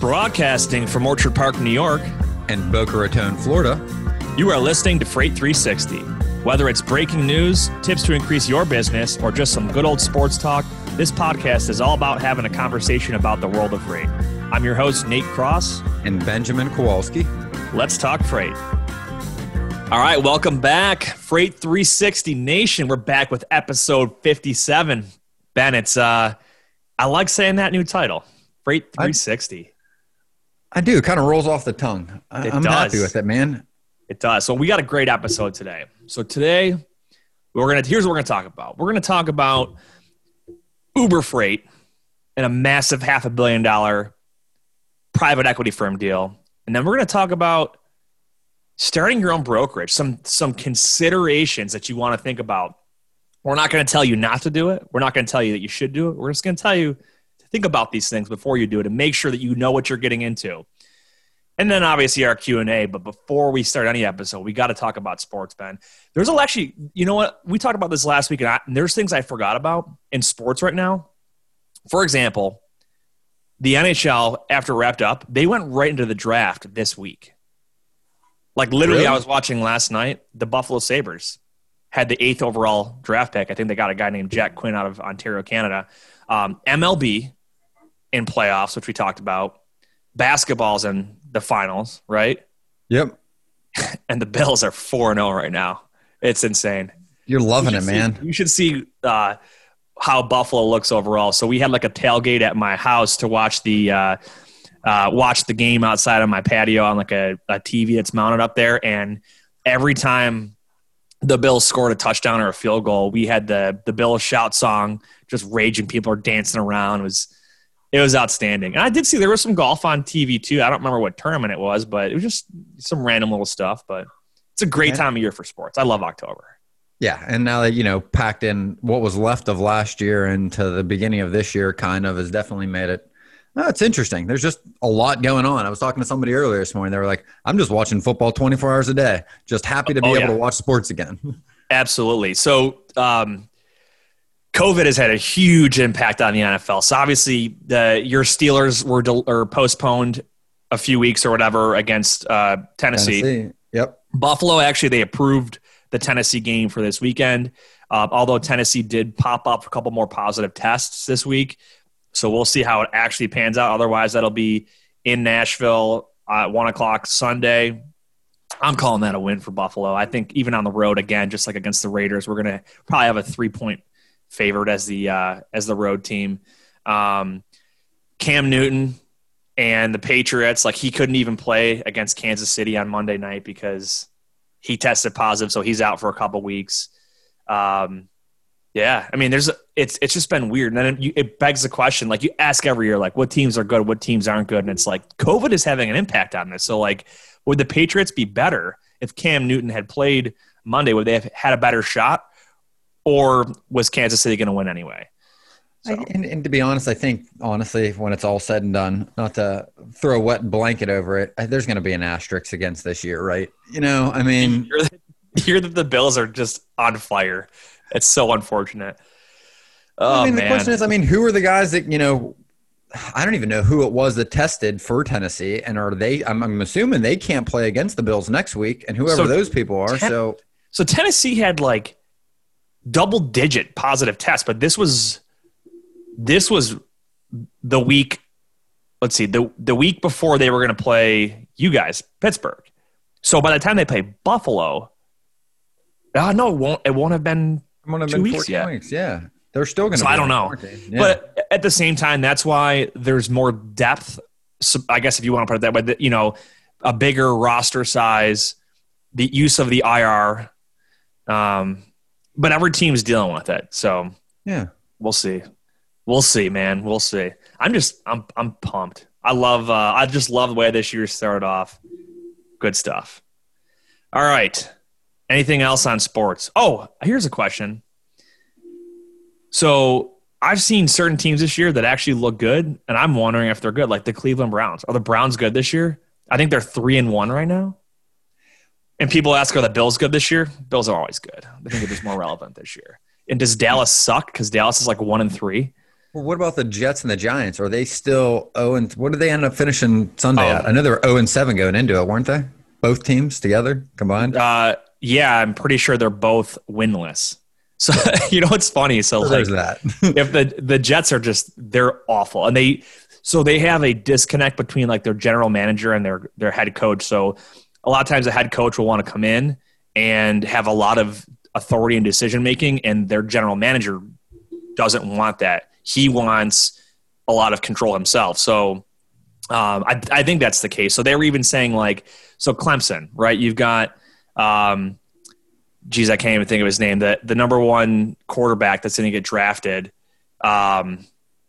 Broadcasting from Orchard Park, New York, and Boca Raton, Florida. you are listening to Freight 360. Whether it's breaking news, tips to increase your business, or just some good old sports talk, this podcast is all about having a conversation about the world of freight. I'm your host, Nate Cross. And Benjamin Kowalski. Let's talk freight. All right, welcome back, Freight 360 Nation. We're back with episode 57. Ben, it's uh I like saying that new title, Freight 360. I do. It kind of rolls off the tongue. I, It I'm happy with it, man. It does. So we got a great episode today. So today we're gonna here's what we're gonna talk about. We're gonna talk about Uber Freight and a massive half a billion dollar private equity firm deal, and then we're gonna talk about starting your own brokerage. Some some considerations that you want to think about. We're not going to tell you not to do it. We're not going to tell you that you should do it. We're just going to tell you think about these things before you do it and make sure that you know what you're getting into. And then obviously our Q and A. But before we start any episode, we got to talk about sports, Ben. There's a, actually, you know what? We talked about this last week, and, I, and there's things I forgot about in sports right now. For example, the NHL after wrapped up, they went right into the draft this week. Like literally, Really? I was watching last night. The Buffalo Sabres had the eighth overall draft pick. I think they got a guy named Jack Quinn out of Ontario, Canada. Um, MLB in playoffs, which we talked about. Basketball's in the finals, right? Yep. And the Bills are four and zero right now. It's insane. You're loving You it, should man. See, you should see uh, how Buffalo looks overall. So we had like a tailgate at my house to watch the uh, uh, watch the game outside on my patio on like a, a TV that's mounted up there. And every time the Bills scored a touchdown or a field goal, we had the the Bills shout song just raging. People are dancing around. It was it was outstanding. And I did see there was some golf on TV too. I don't remember what tournament it was, but it was just some random little stuff. But it's a great Okay. time of year for sports. I love October. Yeah. And now that, you know, packed in what was left of last year into the beginning of this year, kind of has definitely made it. Oh, it's interesting. There's just a lot going on. I was talking to somebody earlier this morning. They were like, I'm just watching football 24 hours a day. Just happy to be Oh, able yeah. to watch sports again. Absolutely. So, um, COVID has had a huge impact on the NFL. So, obviously, the your Steelers were del- or postponed a few weeks or whatever against uh, Tennessee. Tennessee. Yep. Buffalo actually they approved the Tennessee game for this weekend. Uh, although Tennessee did pop up a couple more positive tests this week, so we'll see how it actually pans out. Otherwise, that'll be in Nashville at one o'clock Sunday. I'm calling that a win for Buffalo. I think even on the road again, just like against the Raiders, we're gonna probably have a three point favorite as the uh, as the road team. Um, Cam Newton and the Patriots, like he couldn't even play against Kansas City on Monday night because he tested positive, so he's out for a couple weeks. Um, yeah, I mean, there's it's it's just been weird, and then it, it begs the question, like you ask every year, like what teams are good, what teams aren't good, and it's like COVID is having an impact on this. So, like, would the Patriots be better if Cam Newton had played Monday? Would they have had a better shot, or was Kansas City going to win anyway? So, I, and, and to be honest, I think honestly, when it's all said and done, not to throw a wet blanket over it, there's going to be an asterisk against this year, right? You know, I mean, hear that, hear that the Bills are just on fire. It's so unfortunate. Oh I mean, man, the question is, I mean, who are the guys that you know? I don't even know who it was that tested for Tennessee, and are they? I'm, I'm assuming they can't play against the Bills next week, and whoever So those people are. Ten- so So Tennessee had like double digit positive tests, but this was this was the week. Let's see the the week before they were going to play you guys Pittsburgh. So by the time they play Buffalo, uh, no, it won't. It won't have been. Two been weeks yet. weeks. Yeah, they're still going to. So I don't know. But at the same time, that's why there's more depth. So I guess if you want to put it that way, that, you know, a bigger roster size, the use of the IR. Um, but every team's dealing with it, so yeah, we'll see. We'll see, man. We'll see. I'm just, I'm, I'm pumped. I love, uh, I just love the way this year started off. Good stuff. All right. Anything else on sports? Oh, here's a question. So I've seen certain teams this year that actually look good, and I'm wondering if they're good. Like the Cleveland Browns. Are the Browns good this year? I think they're three and one right now. And people ask, are the Bills good this year? Bills are always good. I think they're just more relevant this year. And does Dallas suck? Because Dallas is like one and three. Well, what about the Jets and the Giants? Are they still oh and what did they end up finishing Sunday oh. at? I know they were zero and seven going into it, weren't they? Both teams together combined. Uh, yeah, I'm pretty sure they're both winless. So you know what's funny? So, so like, that. if the the Jets are just they're awful, and they so they have a disconnect between like their general manager and their their head coach. So a lot of times a head coach will want to come in and have a lot of authority and decision making, and their general manager doesn't want that. He wants a lot of control himself. So um, I, I think that's the case. So they were even saying like, so Clemson, right? You've got um, geez, I can't even think of his name. The the number one quarterback that's going to get drafted. Um,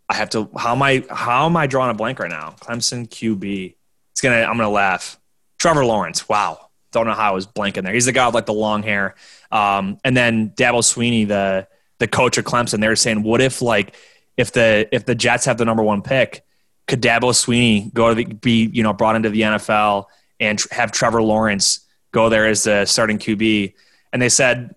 I have to. How am I? How am I drawing a blank right now? Clemson QB. It's gonna. I'm gonna laugh. Trevor Lawrence. Wow. Don't know how I was blanking there. He's the guy with like the long hair. Um, and then Dabo Swinney, the the coach of Clemson. They're saying, what if like if the if the Jets have the number one pick, could Dabo Swinney go to the, be you know brought into the NFL and tr- have Trevor Lawrence go there as the starting QB? and they said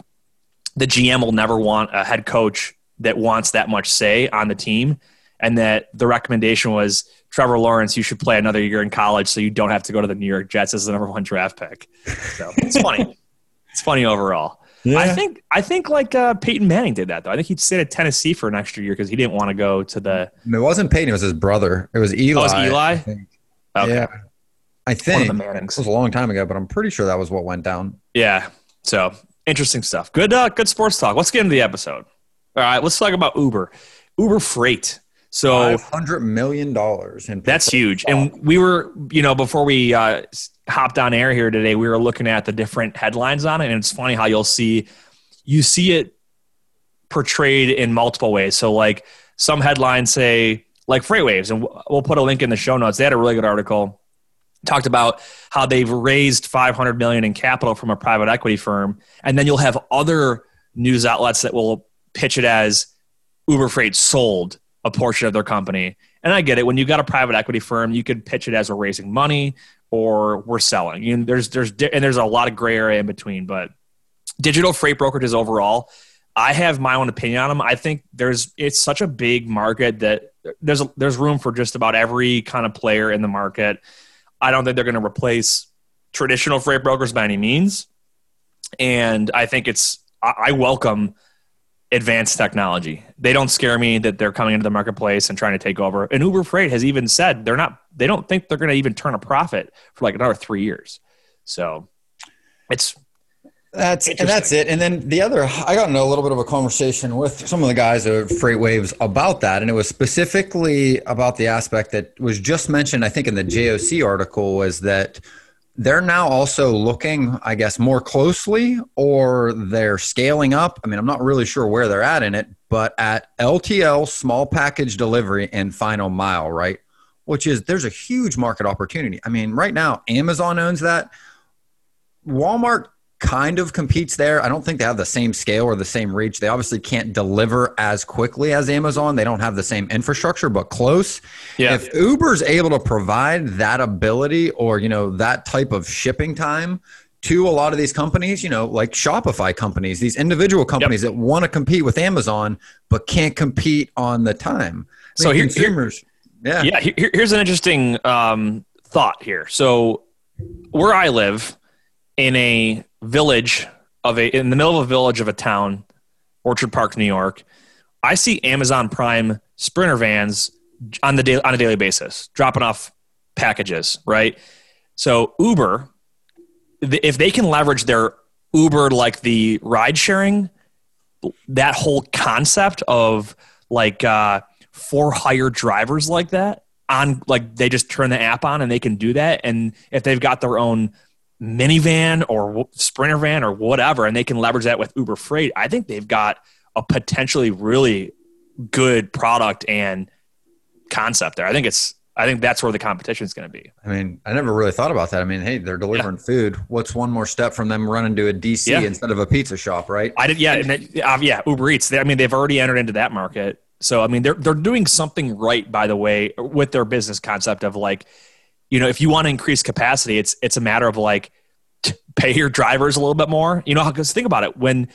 the GM will never want a head coach that wants that much say on the team, and that the recommendation was Trevor Lawrence, you should play another year in college so you don't have to go to the New York Jets as the number one draft pick. So it's funny. it's funny overall. Yeah. I think I think like uh, Peyton Manning did that though. I think he'd stayed at Tennessee for an extra year because he didn't want to go to the. It wasn't Peyton; it was his brother. It was Eli. Oh, it was Eli. I okay. Yeah, I think The Mannings. it was a long time ago, but I'm pretty sure that was what went down. Yeah, so interesting stuff. Good, uh, good sports talk. Let's get into the episode. All right, let's talk about Uber, Uber Freight. So hundred million dollars, and that's huge. And we were, you know, before we uh, hopped on air here today, we were looking at the different headlines on it, and it's funny how you'll see, you see it portrayed in multiple ways. So, like some headlines say, like FreightWaves, and we'll put a link in the show notes. They had a really good article talked about how they've raised 500 million in capital from a private equity firm and then you'll have other news outlets that will pitch it as uber freight sold a portion of their company. And i get it. When you've got a private equity firm you could pitch it as we're raising money or we're selling. You know, there's there's and there's a lot of gray area in between but digital freight brokerages overall i have my own opinion on them. I think there's it's such a big market that there's there's room for just about every kind of player in the market. I don't think they're going to replace traditional freight brokers by any means. And I think it's, I welcome advanced technology. They don't scare me that they're coming into the marketplace and trying to take over. And Uber Freight has even said they're not, they don't think they're going to even turn a profit for like another three years. So it's, that's and that's it. And then the other, I got into a little bit of a conversation with some of the guys at FreightWaves about that, and it was specifically about the aspect that was just mentioned. I think in the JOC article was that they're now also looking, I guess, more closely, or they're scaling up. I mean, I'm not really sure where they're at in it, but at LTL, small package delivery, and final mile, right? Which is there's a huge market opportunity. I mean, right now, Amazon owns that. Walmart kind of competes there. I don't think they have the same scale or the same reach. They obviously can't deliver as quickly as Amazon. They don't have the same infrastructure, but close. Yeah. If Uber's able to provide that ability or, you know, that type of shipping time to a lot of these companies, you know, like Shopify companies, these individual companies yep. that want to compete with Amazon but can't compete on the time. I so here, consumers, here, yeah, yeah. Here, here's an interesting um, thought here. So where I live in a village of a in the middle of a village of a town, Orchard Park, New York, I see Amazon Prime Sprinter vans on the daily, on a daily basis dropping off packages, right? So Uber, if they can leverage their Uber like the ride sharing, that whole concept of like uh, for hire drivers like that on like they just turn the app on and they can do that, and if they've got their own minivan or sprinter van or whatever, and they can leverage that with Uber Freight, I think they've got a potentially really good product and concept there. I think it's I think that's where the competition is going to be. I mean, I never really thought about that. I mean, hey, they're delivering yeah. food. What's one more step from them running to a DC yeah. instead of a pizza shop, right? I did, yeah, and uh, yeah, Uber Eats. They, I mean, they've already entered into that market, so I mean, they're they're doing something right, by the way, with their business concept of like, you know, if you want to increase capacity, it's it's a matter of like pay your drivers a little bit more. You know, because think about it when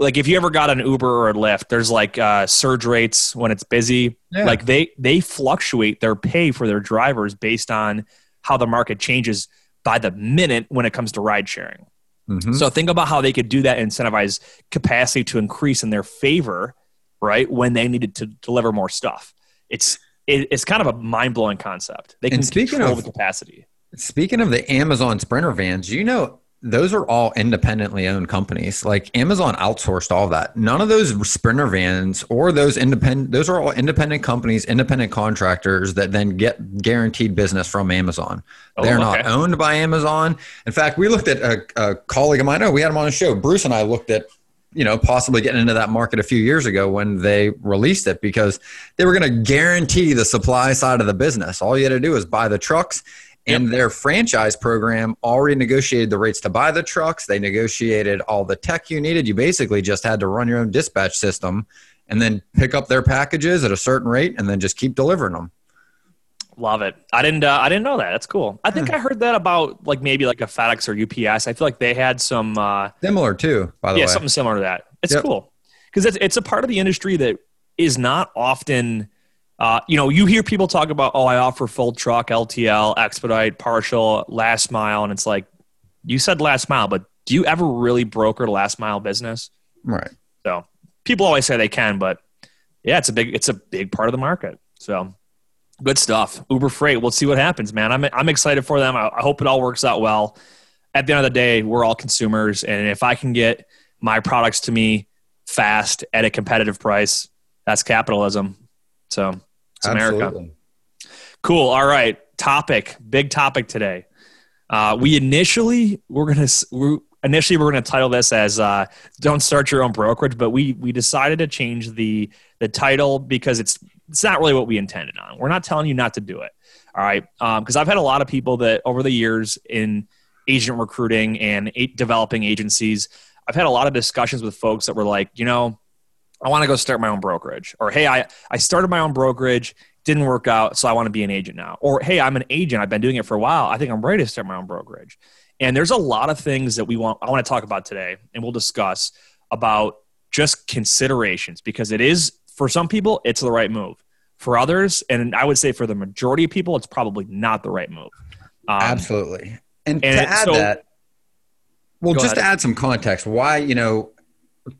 like if you ever got an Uber or a Lyft, there's like uh, surge rates when it's busy. Yeah. Like they they fluctuate their pay for their drivers based on how the market changes by the minute when it comes to ride sharing. Mhm. So think about how they could do that, and incentivize capacity to increase in their favor, right? When they needed to deliver more stuff. It's it, it's kind of a mind blowing concept. They can And speaking control of- the capacity. Speaking of the Amazon Sprinter vans, you know those are all independently owned companies. Like Amazon outsourced all that. None of those Sprinter vans or those independent those are all independent companies, independent contractors that then get guaranteed business from Amazon. Oh, They're okay. not owned by Amazon. In fact, we looked at a, a colleague of mine. Oh, we had him on the show. Bruce and I looked at you know possibly getting into that market a few years ago when they released it because they were going to guarantee the supply side of the business. All you had to do is buy the trucks and their franchise program already negotiated the rates to buy the trucks. They negotiated all the tech you needed. You basically just had to run your own dispatch system and then pick up their packages at a certain rate and then just keep delivering them. Love it. I didn't. Uh, I didn't know that. That's cool. I think I heard that about like maybe like a FedEx or UPS. I feel like they had some. Uh, Similar too, by the yeah, way. something similar to that. It's Yep. cool because it's it's a part of the industry that is not often. Uh, you know, you hear people talk about, oh, I offer full truck, LTL, expedite, partial, last mile, and it's like, you said last mile, but do you ever really broker last mile business? Right. So people always say they can, but yeah, it's a big it's a big part of the market. So good stuff. Uber Freight. We'll see what happens, man. I'm I'm excited for them. I, I hope it all works out well. At the end of the day, we're all consumers, and if I can get my products to me fast at a competitive price, that's capitalism. So it's America. Cool. All right. Topic. Big topic today. Uh, we initially we're gonna we initially we're gonna title this as uh, "Don't Start Your Own Brokerage," but we we decided to change the the title because it's it's not really what we intended on. We're not telling you not to do it. All right. Um, because I've had a lot of people that over the years in agent recruiting and developing agencies, I've had a lot of discussions with folks that were like, you know, I want to go start my own brokerage, or hey, I I started my own brokerage didn't work out, so I want to be an agent now. Or, hey, I'm an agent. I've been doing it for a while. I think I'm ready to start my own brokerage. And there's a lot of things that we want I want to talk about today, and we'll discuss about just considerations because it is for some people it's the right move. For others, and I would say for the majority of people, it's probably not the right move. Um, Absolutely. And, and to it- add so- that, well, just to add some context, why, you know,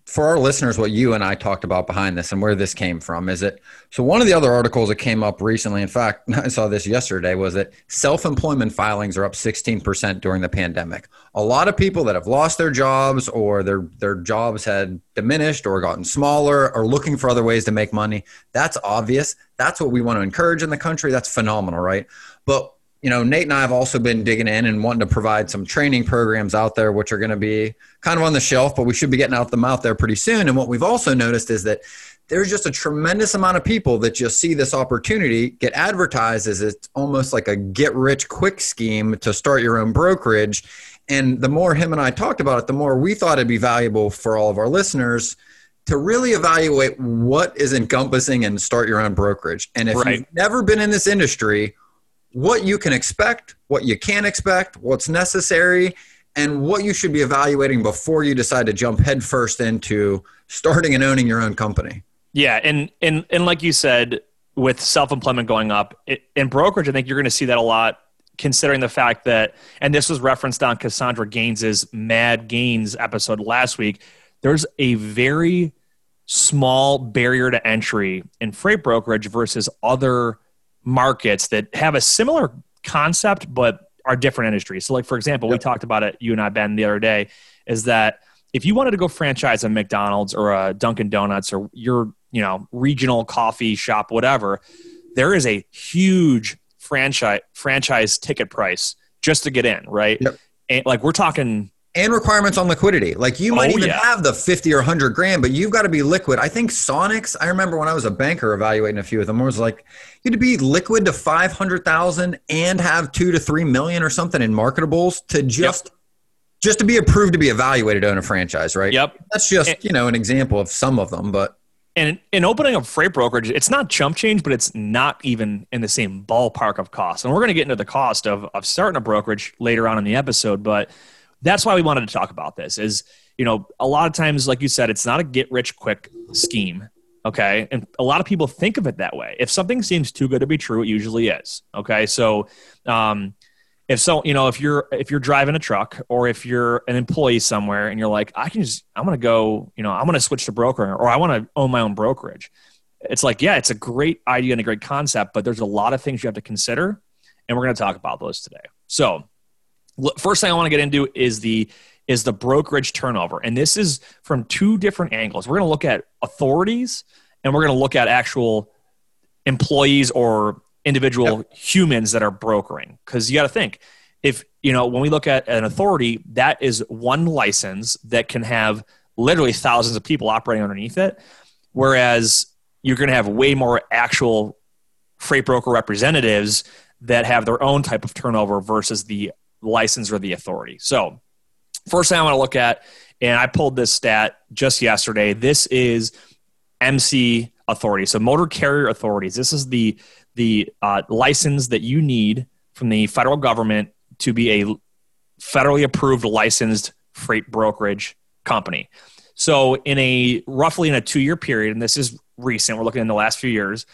for our listeners, what you and I talked about behind this and where this came from is it. So, one of the other articles that came up recently, in fact, I saw this yesterday, was that self employment filings are up 16% during the pandemic. A lot of people that have lost their jobs or their, their jobs had diminished or gotten smaller or looking for other ways to make money. That's obvious. That's what we want to encourage in the country. That's phenomenal, right? But you know, Nate and I have also been digging in and wanting to provide some training programs out there, which are going to be kind of on the shelf, but we should be getting out them out there pretty soon. And what we've also noticed is that there's just a tremendous amount of people that just see this opportunity get advertised as it's almost like a get rich quick scheme to start your own brokerage. And the more him and I talked about it, the more we thought it'd be valuable for all of our listeners to really evaluate what is encompassing and start your own brokerage. And if Right. you've never been in this industry, what you can expect, what you can't expect, what's necessary, and what you should be evaluating before you decide to jump headfirst into starting and owning your own company. Yeah, and and and like you said, with self employment going up it, in brokerage, I think you're going to see that a lot. Considering the fact that, and this was referenced on Cassandra Gaines's Mad Gains episode last week, there's a very small barrier to entry in freight brokerage versus other markets that have a similar concept but are different industries. So, like for example, we talked about it, you and I, Ben, the other day, is that if you wanted to go franchise a McDonald's or a Dunkin' Donuts or your you know regional coffee shop, whatever, there is a huge franchise franchise ticket price just to get in, right? Yep. And like we're talking, And requirements on liquidity. Like you might Oh, even yeah. have the 50 or 100 grand, but you've got to be liquid. I think Sonics, I remember when I was a banker evaluating a few of them, I was like, you to be liquid to 500,000 and have two to 3 million or something in marketables to just, just to be approved to be evaluated to own a franchise, right? yep. That's just, And- you know, an example of some of them, but And in opening up freight brokerage, it's not chump change, but it's not even in the same ballpark of cost. And we're going to get into the cost of, of starting a brokerage later on in the episode. But that's why we wanted to talk about this. Is you know a lot of times, like you said, it's not a get rich quick scheme. Okay, and a lot of people think of it that way. If something seems too good to be true, it usually is. Okay, so um, if so you know if you're if you're driving a truck or if you're an employee somewhere and you're like i can just i'm to go you know i'm to switch to brokering or i want to own my own brokerage it's like yeah it's a great idea and a great concept but there's a lot of things you have to consider and we're to talk about those today so first thing i want to get into is the is the brokerage turnover. And this is from two different angles. We're going to look at authorities and we're going to look at actual employees or individual yep. humans that are brokering. Because you got to think if you know when we look at an authority that is one license that can have literally thousands of people operating underneath it whereas you're going to have way more actual freight broker representatives that have their own type of turnover versus the license or the authority so first thing i want to look at and i pulled this stat just yesterday this is mc authority so motor carrier authorities this is the the uh, license that you need from the federal government to be a federally approved licensed freight brokerage company. So in a roughly in a two year period, and this is recent, we're looking in the last few years,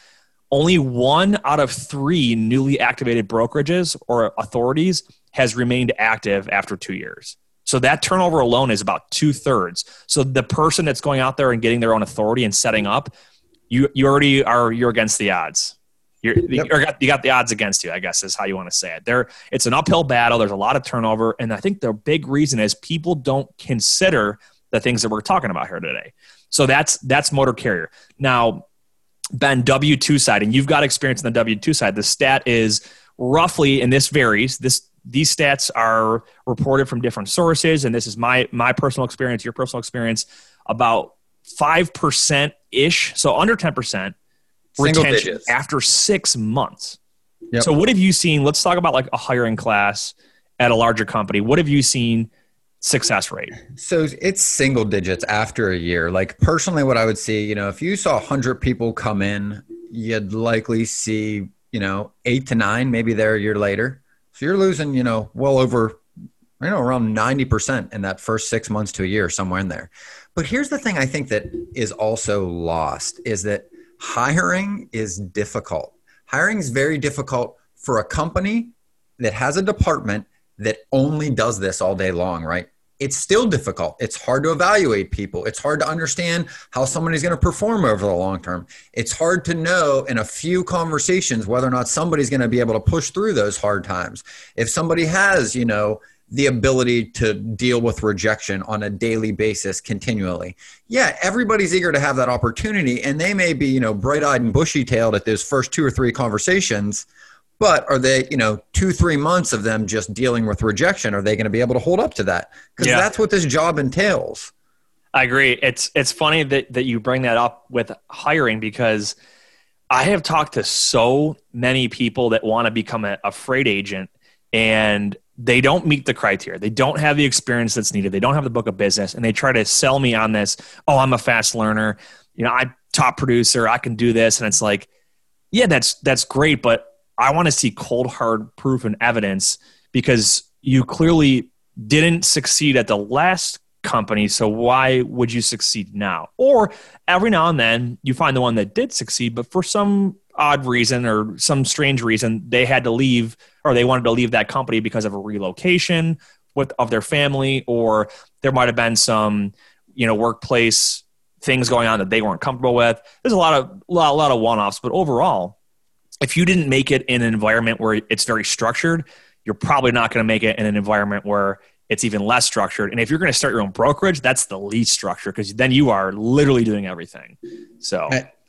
only one out of three newly activated brokerages or authorities has remained active after two years. So that turnover alone is about two thirds. So the person that's going out there and getting their own authority and setting up, you you already are you're against the odds. You're, yep. you got, you got the odds against you, I guess is how you want to say it. There, it's an uphill battle. There's a lot of turnover, and I think the big reason is people don't consider the things that we're talking about here today. So that's that's motor carrier. Now, Ben, W two side, and you've got experience in the W two side. The stat is roughly, and this varies. This these stats are reported from different sources, and this is my my personal experience, your personal experience. About five percent ish, so under ten percent retention after six months. Yep. So what have you seen? Let's talk about like a hiring class at a larger company. What have you seen success rate? So it's single digits after a year. Like personally, what I would see, you know, if you saw 100 people come in, you'd likely see, you know, eight to nine, maybe there a year later. So you're losing, you know, well over, you know, around 90% in that first six months to a year, somewhere in there. But here's the thing I think that is also lost is that hiring is difficult. Hiring is very difficult for a company that has a department that only does this all day long, right? It's still difficult. It's hard to evaluate people. It's hard to understand how somebody's going to perform over the long term. It's hard to know in a few conversations whether or not somebody's going to be able to push through those hard times. If somebody has, you know, the ability to deal with rejection on a daily basis continually. Yeah, everybody's eager to have that opportunity and they may be, you know, bright-eyed and bushy-tailed at those first two or three conversations, but are they, you know, 2-3 months of them just dealing with rejection, are they going to be able to hold up to that? Cuz yeah. that's what this job entails. I agree. It's it's funny that that you bring that up with hiring because I have talked to so many people that want to become a, a freight agent and they don't meet the criteria. They don't have the experience that's needed. They don't have the book of business, and they try to sell me on this. Oh, I'm a fast learner. You know, I'm top producer. I can do this, and it's like, yeah, that's that's great, but I want to see cold hard proof and evidence because you clearly didn't succeed at the last company. So why would you succeed now? Or every now and then you find the one that did succeed, but for some odd reason or some strange reason they had to leave or they wanted to leave that company because of a relocation with of their family or there might have been some you know workplace things going on that they weren't comfortable with there's a lot of a lot, a lot of one-offs but overall if you didn't make it in an environment where it's very structured you're probably not going to make it in an environment where it's even less structured. And if you're going to start your own brokerage, that's the least structured because then you are literally doing everything. So,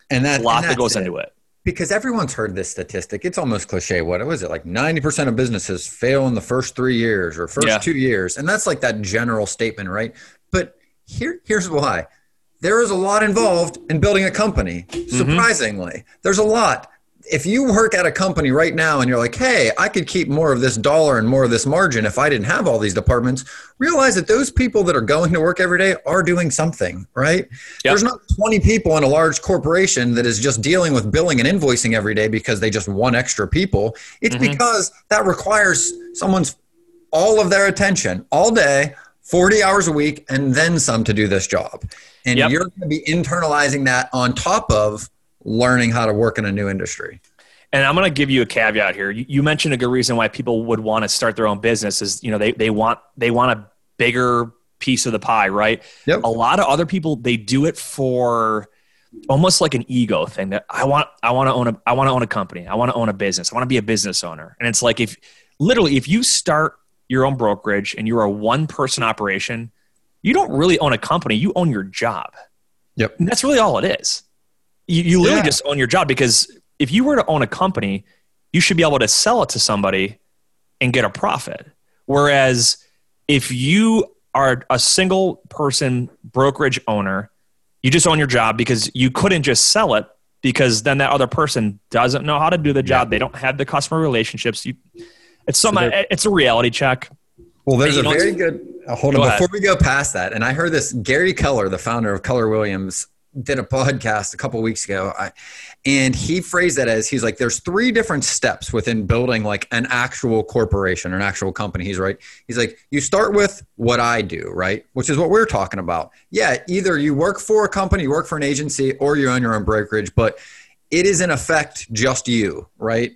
and that, a lot that goes it. into it because everyone's heard this statistic. It's almost cliche. What was it? Like 90% of businesses fail in the first three years or first yeah. two years. And that's like that general statement, right? But here, here's why. There is a lot involved in building a company, mm-hmm. surprisingly. Mm-hmm. There's a lot if you work at a company right now and you're like, hey, I could keep more of this dollar and more of this margin if I didn't have all these departments, realize that those people that are going to work every day are doing something, right? Yep. There's not 20 people in a large corporation that is just dealing with billing and invoicing every day because they just want extra people. It's mm-hmm. because that requires someone's all of their attention all day, 40 hours a week, and then some to do this job. And Yep. you're going to be internalizing that on top of learning how to work in a new industry. And I'm going to give you a caveat here. You, you mentioned a good reason why people would want to start their own business is, you know, they, they want, they want a bigger piece of the pie, right? Yep. A lot of other people, they do it for almost like an ego thing that I want, I want to own a, I want to own a company. I want to own a business. I want to be a business owner. And it's like, if literally, if you start your own brokerage and you're a one person operation, you don't really own a company. You own your job. Yep. And that's really all it is. You, you literally Yeah. just own your job because if you were to own a company, you should be able to sell it to somebody and get a profit. Whereas if you are a single person brokerage owner, you just own your job because you couldn't just sell it because then that other person doesn't know how to do the job. They don't have the customer relationships. You, it's some, they're- it's a reality check. Well, there's a very good. hold Go on, ahead. before we go past that, and I heard this. Gary Keller, the founder of Keller Williams, did a podcast a couple weeks ago, I, and he phrased that as he's like, "There's three different steps within building like an actual corporation or an actual company." He's right. He's like, "You start with what I do, right, which is what we're talking about. Yeah, either you work for a company, you work for an agency, or you own your own brokerage, but it is in effect just you, right?"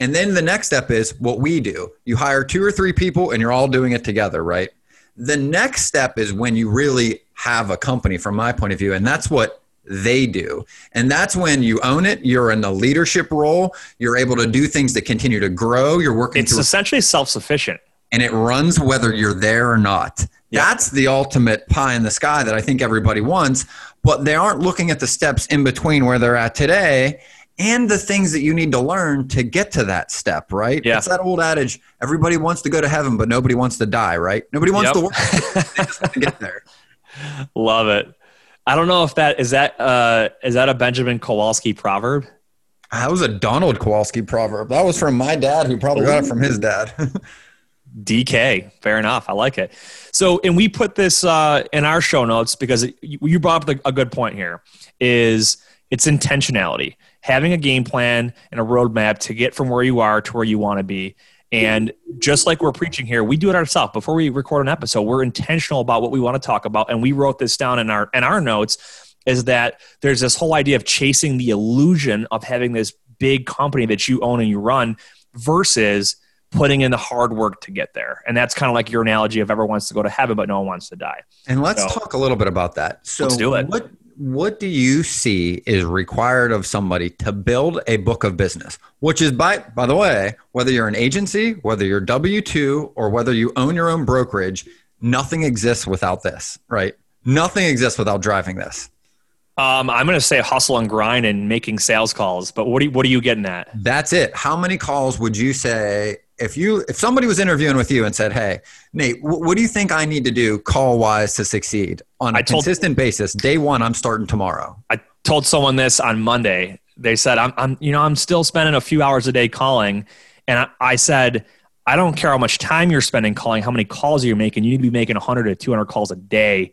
And then the next step is what we do. You hire two or three people and you're all doing it together, right? The next step is when you really have a company, from my point of view, and that's what they do. And that's when you own it, you're in the leadership role, you're able to do things that continue to grow, you're working It's essentially self sufficient. and it runs whether you're there or not. That's the ultimate pie in the sky that I think everybody wants, but they aren't looking at the steps in between where they're at today and the things that you need to learn to get to that step, right? Yeah. It's that old adage everybody wants to go to heaven, but nobody wants to die, right? Nobody wants Yep. to work. they just want to get there. Love it. I don't know if that is that uh, is that a Benjamin Kowalski proverb. That was a Donald Kowalski proverb. That was from my dad, who probably got it from his dad. DK. Fair enough. I like it. So, and we put this uh, in our show notes because it, you you brought up a good point here. Is it's intentionality, having a game plan and a roadmap to get from where you are to where you want to be. And just like we're preaching here, we do it ourselves. Before we record an episode, we're intentional about what we want to talk about, and we wrote this down in our in our notes. Is that there's this whole idea of chasing the illusion of having this big company that you own and you run versus putting in the hard work to get there. And that's kind of like your analogy of everyone wants to go to heaven, but no one wants to die. And let's So- talk a little bit about that. So Let's do it. What what do you see is required of somebody to build a book of business? Which is by by the way, whether you're an agency, whether you're W two, or whether you own your own brokerage, nothing exists without this, right? Nothing exists without driving this. Um, I'm going to say hustle and grind and making sales calls, but what, do you, what are you getting at? That's it. How many calls would you say if you if somebody was interviewing with you and said, "Hey, Nate, wh- what do you think I need to do call wise to succeed on a told- consistent basis? Day one, I'm starting tomorrow." I told someone this on Monday. They said, I'm, I'm, you know, I'm still spending a few hours a day calling. And I, I said, I don't care how much time you're spending calling, how many calls you're making. You need to be making 100 to 200 calls a day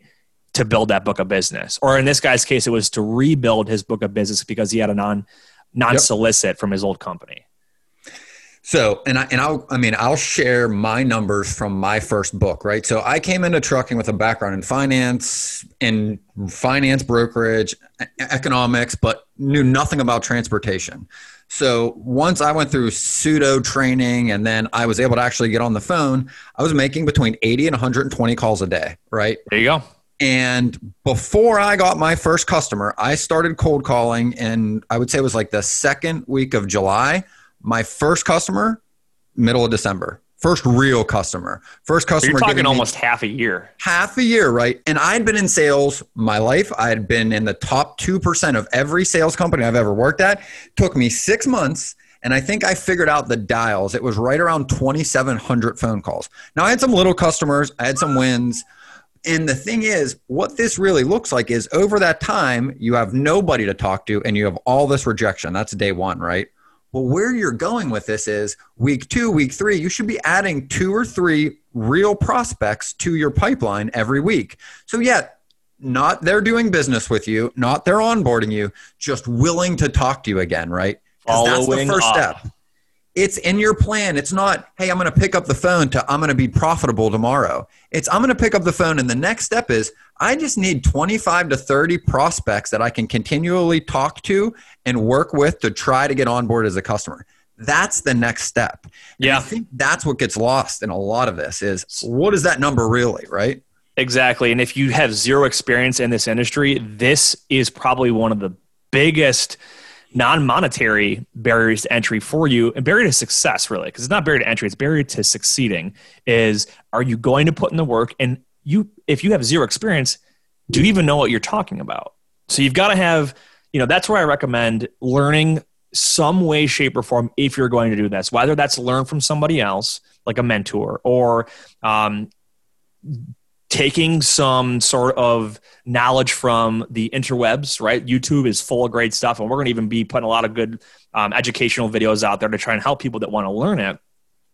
to build that book of business. Or in this guy's case, it was to rebuild his book of business because he had a non, non solicit from his old company. So, and I and I'll I mean I'll share my numbers from my first book, right? So I came into trucking with a background in finance, in finance brokerage, economics, but knew nothing about transportation. So once I went through pseudo training and then I was able to actually get on the phone, I was making between 80 and 120 calls a day, right? There you go. And before I got my first customer, I started cold calling, and I would say it was like the second week of July. My first customer, middle of December. First real customer. First customer. you're talking almost half a year. half a year, right? And I'd been in sales my life. I had been in the top 2% of every sales company I've ever worked at. Took me six months. And I think I figured out the dials. It was right around 2,700 phone calls. Now, I had some little customers, I had some wins. And the thing is, what this really looks like is over that time, you have nobody to talk to and you have all this rejection. That's day one, right? Well, where you're going with this is week two, week three, you should be adding two or three real prospects to your pipeline every week. So, yeah, not they're doing business with you, not they're onboarding you, just willing to talk to you again, right? 'Cause that's the Following first up. step. It's in your plan. It's not, hey, I'm going to pick up the phone to I'm going to be profitable tomorrow. It's I'm going to pick up the phone and the next step is I just need 25 to 30 prospects that I can continually talk to and work with to try to get on board as a customer. That's the next step. Yeah. And I think that's what gets lost in a lot of this is what is that number really, right? Exactly. And if you have zero experience in this industry, this is probably one of the biggest non-monetary barriers to entry for you. And barrier to success really because it's not barrier to entry it's barrier to succeeding is are you going to put in the work? And you if you have zero experience do you even know what you're talking about? So you've got to have you know that's where i recommend learning some way shape or form if you're going to do this whether that's learn from somebody else like a mentor or um, taking some sort of knowledge from the interwebs, right? YouTube is full of great stuff, and we're going to even be putting a lot of good um, educational videos out there to try and help people that want to learn it.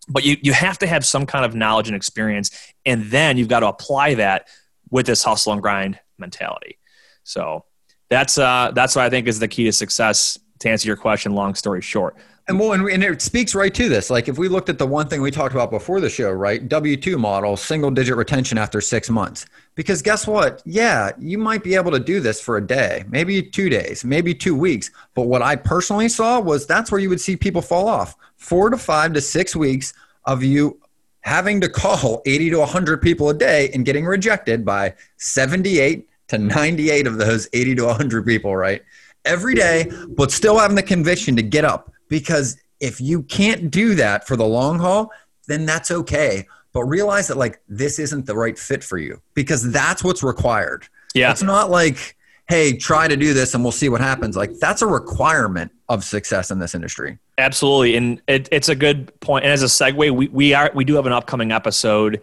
But you, you have to have some kind of knowledge and experience, and then you've got to apply that with this hustle and grind mentality. So that's uh, that's what I think is the key to success. To answer your question, long story short, and well, and, and, it speaks right to this. Like if we looked at the one thing we talked about before the show, right? W two model, single digit retention after six months. Because guess what? Yeah, you might be able to do this for a day, maybe two days, maybe two weeks. But what I personally saw was that's where you would see people fall off. Four to five to six weeks of you having to call 80 to 100 people a day and getting rejected by 78 to 98 of those 80 to 100 people, right? Every day, but still having the conviction to get up because if you can't do that for the long haul, then that's okay. But realize that like this isn't the right fit for you because that's what's required. Yeah. It's not like, hey, try to do this and we'll see what happens. Like that's a requirement of success in this industry. Absolutely. And it, it's a good point. And as a segue, we, we are we do have an upcoming episode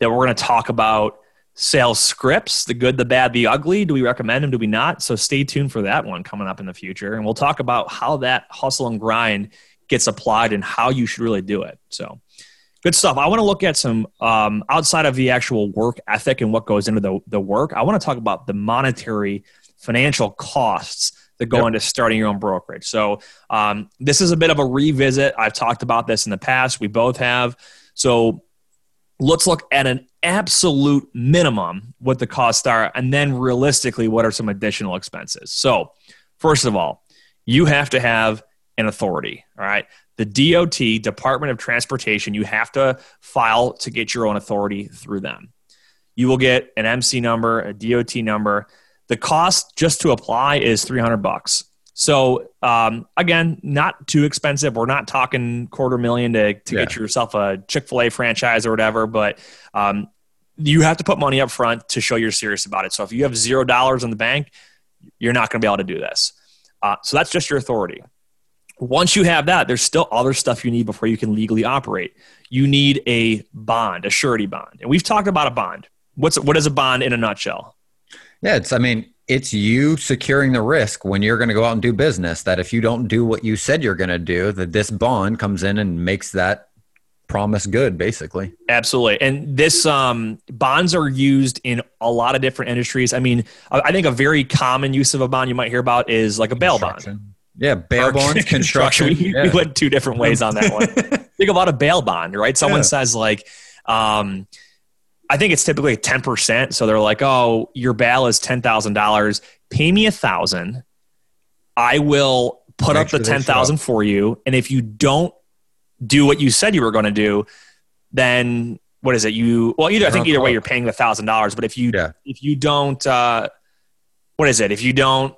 that we're going to talk about sales scripts the good the bad the ugly. Do we recommend them? Do we not? So stay tuned for that one coming up in the future. And we'll talk about how that hustle and grind gets applied and how you should really do it. So good stuff. I want to look at some um, outside of the actual work ethic and what goes into the, the work i want to talk about the monetary financial costs that go yep. into starting your own brokerage. So um, this is a bit of a revisit. I've talked about this in the past. We both have. So let's look at an absolute minimum what the costs are and then realistically what are some additional expenses. So first of all you have to have an authority all right? The dot department of transportation you have to file to get your own authority through them. You will get an mc number a dot number. The cost just to apply is 300 bucks so um, again, not too expensive. We're not talking quarter million to, to yeah. get yourself a Chick Fil A franchise or whatever, but um, you have to put money up front to show you're serious about it. So if you have zero dollars in the bank, you're not going to be able to do this. Uh, so that's just your authority. Once you have that, there's still other stuff you need before you can legally operate. You need a bond, a surety bond, and we've talked about a bond. What's what is a bond in a nutshell? Yeah, it's. I mean, it's you securing the risk when you're going to go out and do business that if you don't do what you said you're going to do that this bond comes in and makes that promise good basically. Absolutely. And this um, bonds are used in a lot of different industries. I mean i think a very common use of a bond you might hear about is like a bail bond. Yeah bail bonds construction, we, yeah. we, went two different ways on that one. Think about a bail bond right? Someone yeah. says like um, I think it's typically 10%. So they're like, oh, your bail is $10,000. Pay me a thousand. I will put Make up sure the 10,000 for you. And if you don't do what you said you were going to do, then what is it? You, well, either, I think either way you're paying the thousand dollars, but if you, yeah. if you don't, uh, what is it? If you don't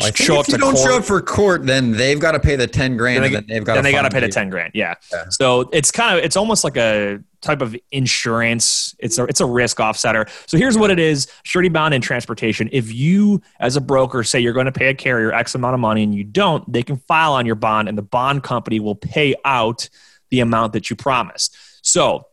I show if you don't court. show up for court, then they've got to pay the ten grand, then, they, and then they've got then they got to pay the ten grand. Yeah. yeah. So it's kind of it's almost like a type of insurance. It's a it's a risk offsetter. So here's what it is: surety bond and transportation. If you, as a broker, say you're going to pay a carrier X amount of money and you don't, they can file on your bond, and the bond company will pay out the amount that you promised. So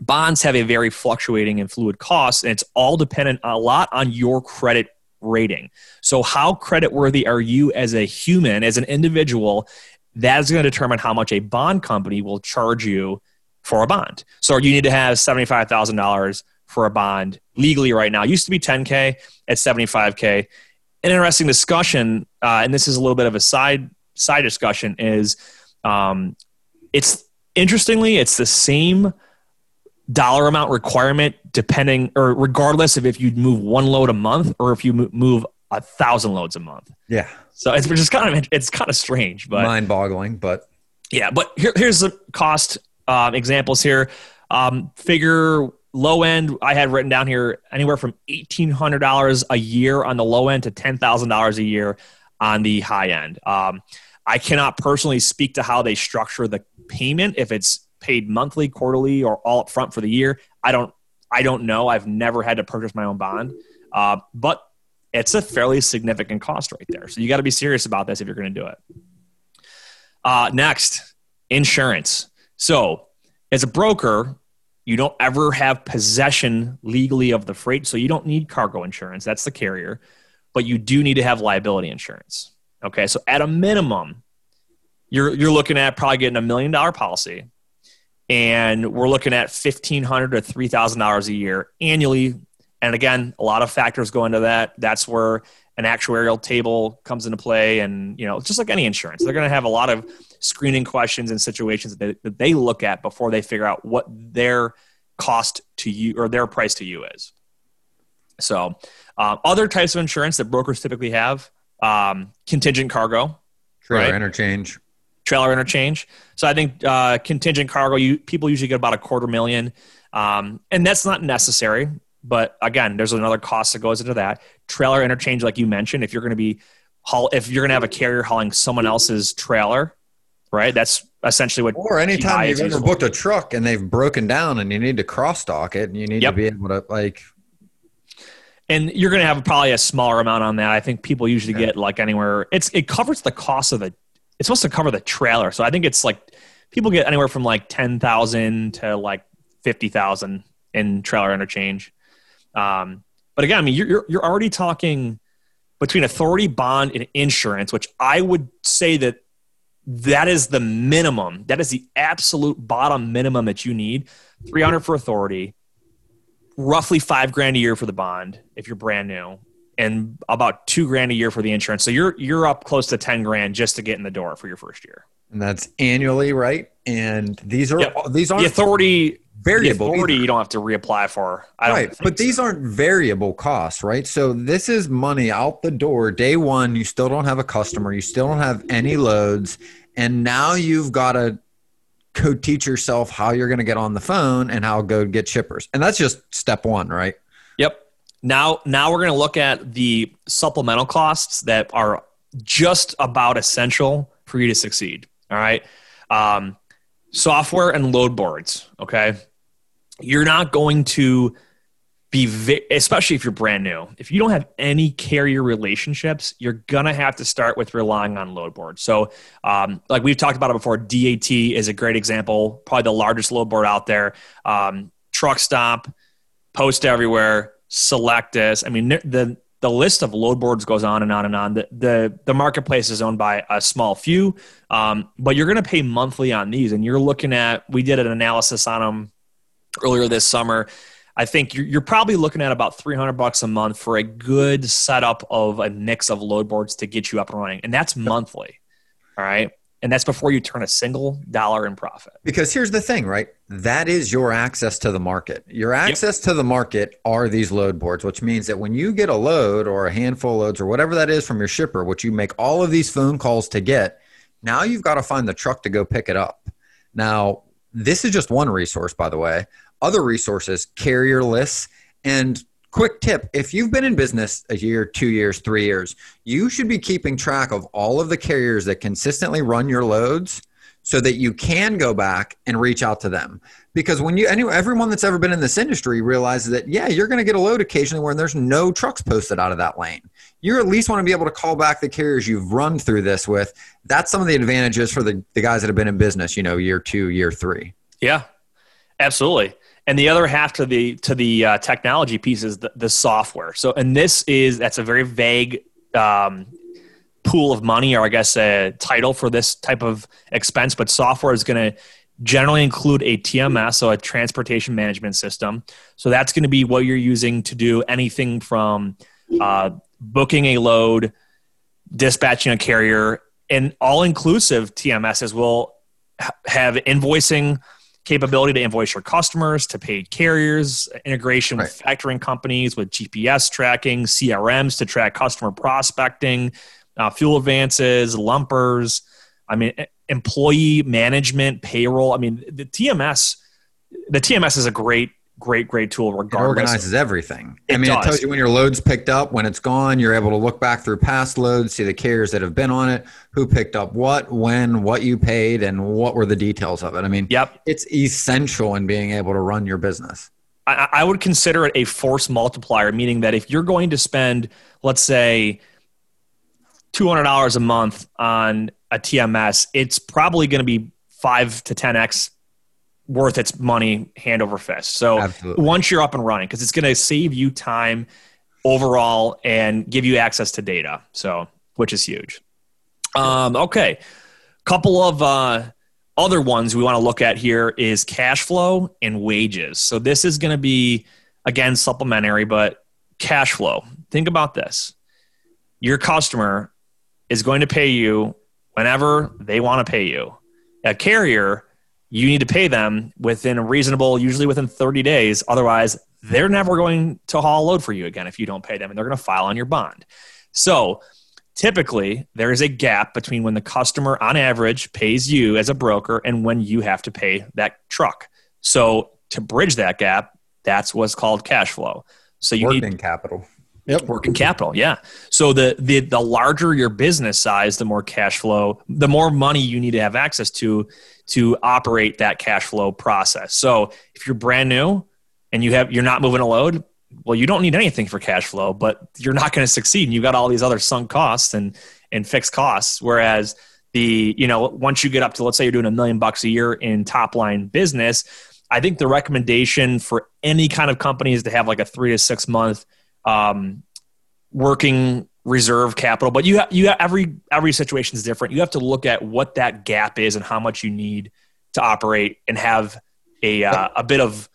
bonds have a very fluctuating and fluid cost, and it's all dependent a lot on your credit rating. So, how creditworthy are you as a human, as an individual? That is going to determine how much a bond company will charge you for a bond. So, you need to have $75,000 for a bond legally right now. It used to be 10K at 75K. An interesting discussion, uh, and this is a little bit of a side side discussion, is um, it's interestingly, it's the same dollar amount requirement depending or regardless of if you move one load a month or if you move a thousand loads a month. Yeah. So it's just kind of it's kind of strange, but mind-boggling. But yeah, but here, here's the cost um, examples here. Um, figure low end, I had written down here anywhere from eighteen hundred dollars a year on the low end to ten thousand dollars a year on the high end. Um, I cannot personally speak to how they structure the payment if it's paid monthly, quarterly, or all up front for the year. I don't I don't know. I've never had to purchase my own bond, uh, but it's a fairly significant cost right there. So you got to be serious about this if you're going to do it. Uh, next, insurance. So as a broker, you don't ever have possession legally of the freight, so you don't need cargo insurance. That's the carrier, but you do need to have liability insurance. Okay, so at a minimum, you're you're looking at probably getting a million dollar policy, and we're looking at fifteen hundred to three thousand dollars a year annually. And again, a lot of factors go into that. That's where an actuarial table comes into play, and you know, just like any insurance, they're going to have a lot of screening questions and situations that they, that they look at before they figure out what their cost to you or their price to you is. So, uh, other types of insurance that brokers typically have um, contingent cargo, trailer right? interchange, trailer interchange. So I think uh, contingent cargo, you people usually get about a quarter million, um, and that's not necessary. But again, there's another cost that goes into that. Trailer interchange, like you mentioned, if you're going to be haul, if you're going to have a carrier hauling someone else's trailer, right? That's essentially what. Or anytime you've ever booked a truck and they've broken down and you need to cross dock it, and you need yep. to be able to like and you're going to have probably a smaller amount on that. I think people usually yeah. get like anywhere. It's it covers the cost of the. It's supposed to cover the trailer, so I think it's like people get anywhere from like ten thousand to like fifty thousand in trailer interchange. Um, but again, I mean, you're you're already talking between authority, bond, and insurance, which I would say that that is the minimum. That is the absolute bottom minimum that you need. Three hundred for authority, roughly five grand a year for the bond if you're brand new and about two grand a year for the insurance. So you're you're up close to ten grand just to get in the door for your first year. And that's annually, right? And these are yep. these aren't the authority variable. The authority either. you don't have to reapply for. right, but so. these aren't variable costs, right? So this is money out the door day one. You still don't have a customer. You still don't have any loads, and now you've got to go teach yourself how you're going to get on the phone and how to go get shippers. And that's just step one, right? Yep. Now, now we're going to look at the supplemental costs that are just about essential for you to succeed. All right. Um, software and load boards. Okay. You're not going to be vi- especially if you're brand new if you don't have any carrier relationships you're gonna have to start with relying on load board so um, like we've talked about it before dat is a great example probably the largest load board out there um, truck stop post everywhere select Sylectus i mean the the list of load boards goes on and on and on. The the, the marketplace is owned by a small few, um, but you're going to pay monthly on these, and you're looking at. We did an analysis on them earlier this summer, I think you're, you're probably looking at about 300 bucks a month for a good setup of a mix of load boards to get you up and running. And that's monthly. All right. And that's before you turn a single dollar in profit. Because here's the thing, right? That is your access to the market. Your access yep. to the market are these load boards, which means that when you get a load or a handful of loads or whatever that is from your shipper, which you make all of these phone calls to get, now you've got to find the truck to go pick it up. Now, this is just one resource, by the way other resources, carrier lists, and quick tip if you've been in business a year, two years, three years, you should be keeping track of all of the carriers that consistently run your loads so that you can go back and reach out to them. Because when you, anyway, everyone that's ever been in this industry realizes that, yeah, you're going to get a load occasionally where there's no trucks posted out of that lane. You at least want to be able to call back the carriers you've run through this with. That's some of the advantages for the, the guys that have been in business, you know, year two, year three. Yeah, absolutely and the other half to the to the uh, technology piece is the, the, software. So and this is that's a very vague um, pool of money or i guess a title for this type of expense but software is going to generally include a tms so a transportation management system. So that's going to be what you're using to do anything from uh, booking a load dispatching a carrier and all inclusive tmss will have invoicing capability to invoice your customers, to pay carriers, integration with factoring companies, with GPS tracking, CRMs to track customer prospecting, uh, fuel advances, lumpers. I mean, employee management, payroll. I mean, the TMS, the TMS is a great great, great tool regardless. It organizes everything. It I mean, does. it tells you when your load's picked up, when it's gone. You're able to look back through past loads, see the carriers that have been on it, who picked up what, when, what you paid, and what were the details of it. I mean, Yep. it's essential in being able to run your business. I, I would consider it a force multiplier, meaning that if you're going to spend, let's say, two hundred dollars a month on a TMS, it's probably going to be five to ten x worth its money hand over fist. So Absolutely. once you're up and running, because it's going to save you time overall and give you access to data. So which is huge. Um, okay, couple of uh, other ones we want to look at here is cash flow and wages. So this is going to be again supplementary, but cash flow. Think about this: your customer is going to pay you whenever they want to pay you. A carrier, you need to pay them within a reasonable, usually within 30 days. Otherwise, they're never going to haul a load for you again if you don't pay them, and they're going to file on your bond. So typically, there is a gap between when the customer, on average, pays you as a broker and when you have to pay that truck. So to bridge that gap, that's what's called cash flow. So you need Working capital. working capital yeah so the, the the larger your business size the more cash flow the more money you need to have access to to operate that cash flow process. So if you're brand new and you have you're not moving a load well you don't need anything for cash flow but you're not going to succeed. And you've got all these other sunk costs and and fixed costs. Whereas the you know once you get up to let's say you're doing a million bucks a year in top line business i think the recommendation for any kind of company is to have like a three to six month um, working reserve capital. But you have, you have, every every situation is different. You have to look at what that gap is and how much you need to operate and have a uh, a bit of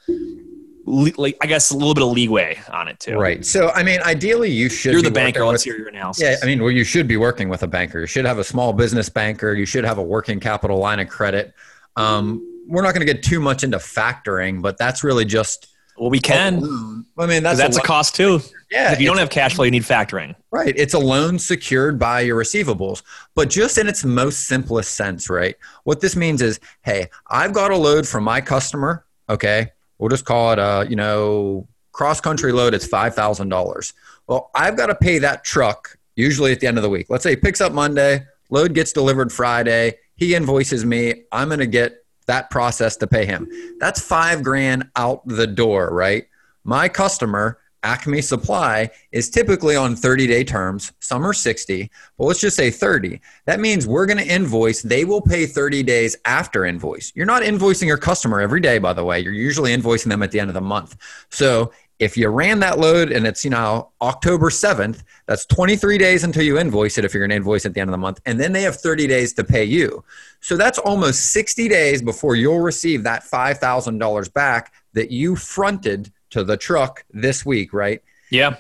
like I guess a little bit of leeway on it too. Right. So, I mean, ideally, you should. You're be the banker. working Let's with- hear your analysis. Yeah, I mean, well, you should be working with a banker. You should have a small business banker. You should have a working capital line of credit. Um, we're not going to get too much into factoring, but that's really just. Well, we can. I mean, that's That's a lo- cost too. Yeah, If you don't have cash flow, you need factoring. Right. It's a loan secured by your receivables, but just in its most simplest sense, right? What this means is, hey, I've got a load from my customer. Okay. We'll just call it a, you know, cross country load. It's $5,000. Well, I've got to pay that truck usually at the end of the week. Let's say he picks up Monday, load gets delivered Friday. He invoices me. I'm going to get that process to pay him. That's five grand out the door, right? My customer, Acme Supply, is typically on 30 day terms. Some are 60, but let's just say 30. That means we're going to invoice. They will pay 30 days after invoice. You're not invoicing your customer every day, by the way. You're usually invoicing them at the end of the month. So if you ran that load and it's, you know, October 7th, that's 23 days until you invoice it if you're going to invoice at the end of the month. And then they have 30 days to pay you. So that's almost 60 days before you'll receive that $5,000 back that you fronted to the truck this week, right? Yeah.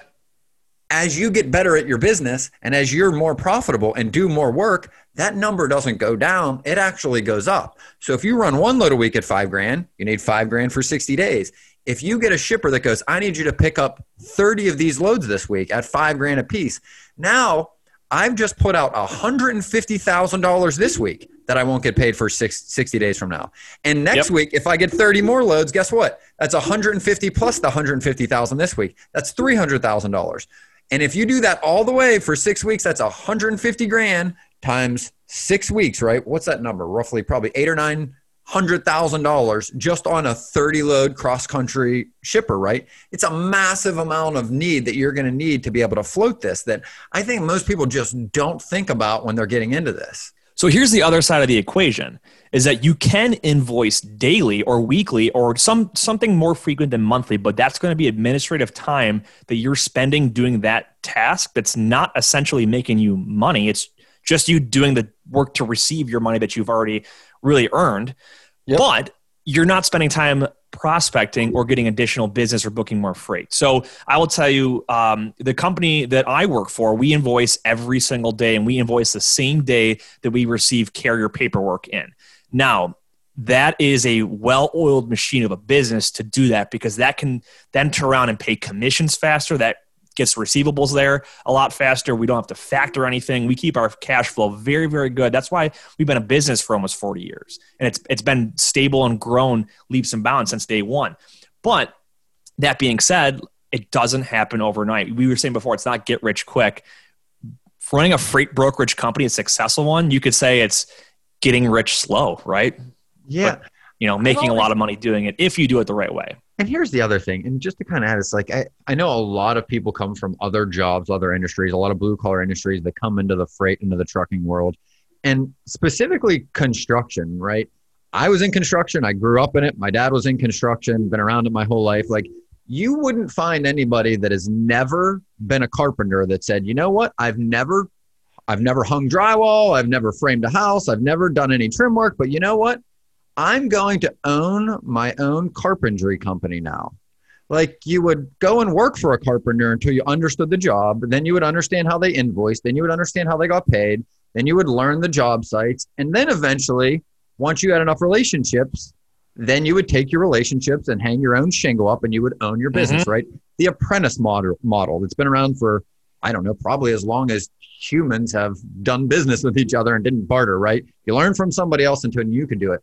As you get better at your business and as you're more profitable and do more work, that number doesn't go down. It actually goes up. So if you run one load a week at five grand, you need five grand for 60 days. If you get a shipper that goes, I need you to pick up 30 of these loads this week at five grand a piece. Now I've just put out $150,000 this week that I won't get paid for six, 60 days from now. And next Yep. week, if I get 30 more loads, guess what? That's 150 plus the 150,000 this week. That's $300,000. And if you do that all the way for six weeks, that's 150 grand times six weeks, right? What's that number? Roughly probably eight or nine hundred thousand dollars just on a 30 load cross country shipper, right? It's a massive amount of need that you're going to need to be able to float this that I think most people just don't think about when they're getting into this. So here's the other side of the equation is that you can invoice daily or weekly or some something more frequent than monthly, but that's going to be administrative time that you're spending doing that task that's not essentially making you money. It's just you doing the work to receive your money that you've already really earned. Yep. But you're not spending time prospecting or getting additional business or booking more freight. So I will tell you, um, the company that I work for, we invoice every single day, and we invoice the same day that we receive carrier paperwork in. Now, that is a well-oiled machine of a business to do that because that can then turn around and pay commissions faster. That gets receivables there a lot faster. We don't have to factor anything. We keep our cash flow very, very good. That's why we've been a business for almost 40 years. And it's it's been stable and grown leaps and bounds since day one. But that being said, it doesn't happen overnight. We were saying before, it's not get rich quick. Running a freight brokerage company, a successful one, you could say it's getting rich slow, right? Yeah. But, you know, making a lot of money doing it if you do it the right way. And here's the other thing, and just to kind of add, it's like I, I know a lot of people come from other jobs, other industries, a lot of blue collar industries that come into the freight, into the trucking world, and specifically construction, right? I was in construction. I grew up in it. My dad was in construction, been around it my whole life. Like, you wouldn't find anybody that has never been a carpenter that said, you know what? I've never, I've never hung drywall. I've never framed a house. I've never done any trim work. But you know what? I'm going to own my own carpentry company now. Like you would go and work for a carpenter until you understood the job. Then you would understand how they invoiced. Then you would understand how they got paid. Then you would learn the job sites. And then eventually, once you had enough relationships, then you would take your relationships and hang your own shingle up and you would own your business, mm-hmm. right? The apprentice model model that's been around for, I don't know, probably as long as humans have done business with each other and didn't barter, right? You learn from somebody else until you can do it.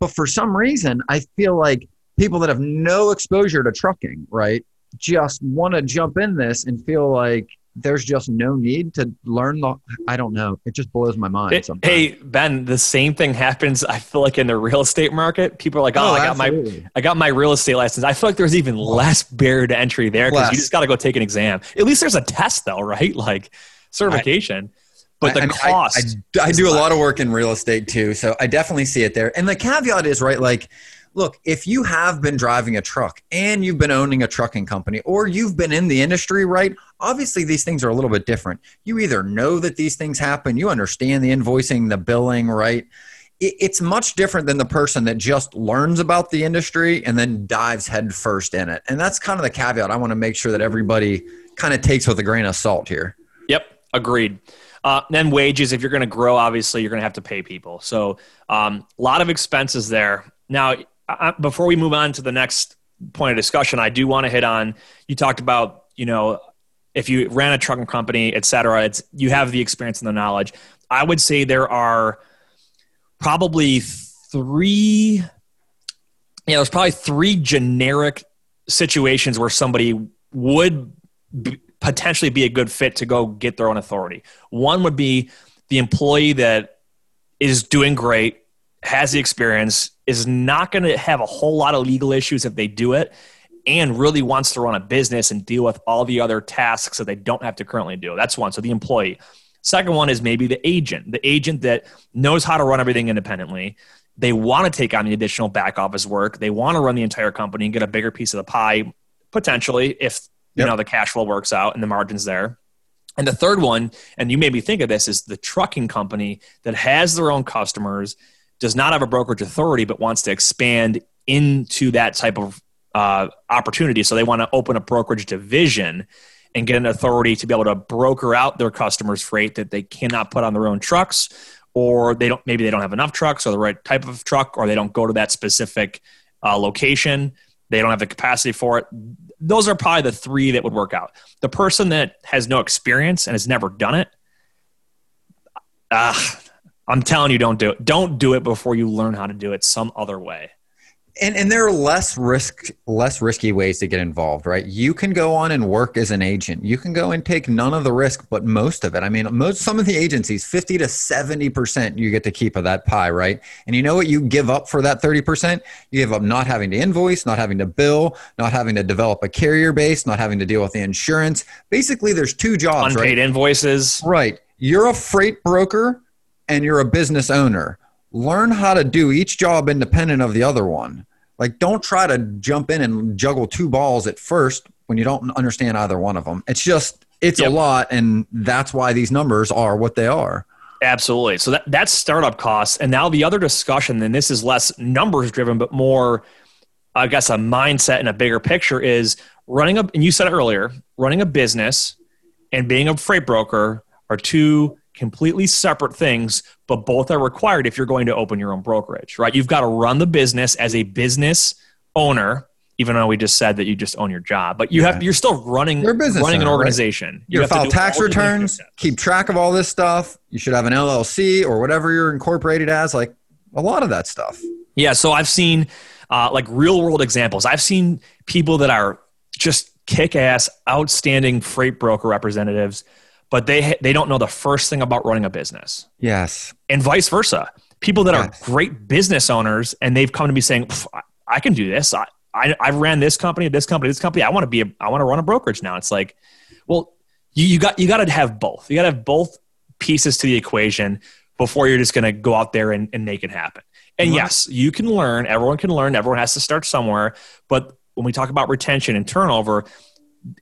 But for some reason, I feel like people that have no exposure to trucking, right, just want to jump in this and feel like there's just no need to learn the i don't know it just blows my mind it, hey ben the same thing happens i feel like in the real estate market. People are like oh, oh i got absolutely. my i got my real estate license. I feel like there's even less barrier to entry there because you just got to go take an exam. At least there's a test though right? Like certification. I, but the I, cost I, I, I do a lot of work in real estate too so i definitely see it there and the caveat is right like look, if you have been driving a truck and you've been owning a trucking company or you've been in the industry, right? Obviously, these things are a little bit different. You either know that these things happen, you understand the invoicing, the billing, right? It's much different than the person that just learns about the industry and then dives headfirst in it. And that's kind of the caveat I want to make sure that everybody kind of takes with a grain of salt here. Yep, agreed. Uh, then wages, if you're going to grow, obviously you're going to have to pay people. So a um, lot of expenses there. Now, I, before we move on to the next point of discussion, I do want to hit on. You talked about you know if you ran a trucking company, et cetera. It's you have the experience and the knowledge. I would say there are probably three. Yeah, there's probably three generic situations where somebody would potentially be a good fit to go get their own authority. One would be the employee that is doing great, has the experience, is not going to have a whole lot of legal issues if they do it and really wants to run a business and deal with all the other tasks that they don't have to currently do. That's one. So the employee. Second one is maybe the agent, the agent that knows how to run everything independently. They want to take on the additional back office work. They want to run the entire company and get a bigger piece of the pie, potentially, if you yep. know the cash flow works out and the margins there. And the third one, and you made me think of this, is the trucking company that has their own customers, does not have a brokerage authority, but wants to expand into that type of uh, opportunity. So they want to open a brokerage division and get an authority to be able to broker out their customers' freight that they cannot put on their own trucks, or they don't. Maybe they don't have enough trucks or the right type of truck, or they don't go to that specific uh, location. They don't have the capacity for it. Those are probably the three that would work out. The person that has no experience and has never done it, ah, I'm telling you, don't do it. Don't do it before you learn how to do it some other way. And, and there are less risk, less risky ways to get involved, right? You can go on and work as an agent. You can go and take none of the risk, but most of it. I mean, most some of the agencies, fifty to seventy percent, you get to keep of that pie, right? And you know what? You give up for that thirty percent. You give up not having to invoice, not having to bill, not having to develop a carrier base, not having to deal with the insurance. Basically, there's two jobs, unpaid right? invoices, right? You're a freight broker and you're a business owner, learn how to do each job independent of the other one. Like, don't try to jump in and juggle two balls at first when you don't understand either one of them. It's just, it's yep. a lot. And that's why these numbers are what they are. Absolutely. So that, that's startup costs. And now the other discussion, and this is less numbers driven, but more, I guess, a mindset and a bigger picture is running a, and you said it earlier, running a business and being a freight broker are two completely separate things, but both are required if you're going to open your own brokerage, right? You've got to run the business as a business owner, even though we just said that you just own your job, but you yeah. have you're still running you're business running owner, an organization. Right? You, you file tax returns, keep track of all this stuff. You should have an LLC or whatever you're incorporated as, like a lot of that stuff. Yeah, so I've seen uh, like real world examples. I've seen people that are just kick ass, outstanding freight broker representatives, but they they don't know the first thing about running a business. Yes, and vice versa. People that yes. are great business owners and they've come to me saying, "I can do this. I, I I ran this company, this company, this company. I want to be a, I want to run a brokerage now." It's like, well, you, you got you got to have both. You got to have both pieces to the equation before you're just going to go out there and, and make it happen. And mm-hmm. yes, you can learn. Everyone can learn. Everyone has to start somewhere. But when we talk about retention and turnover,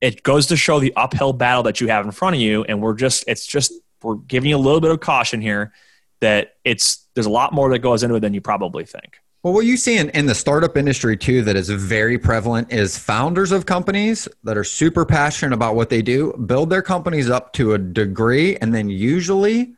it goes to show the uphill battle that you have in front of you. And we're just, it's just, we're giving you a little bit of caution here that it's, there's a lot more that goes into it than you probably think. Well, what you see in, in the startup industry too that is very prevalent is founders of companies that are super passionate about what they do, build their companies up to a degree, and then usually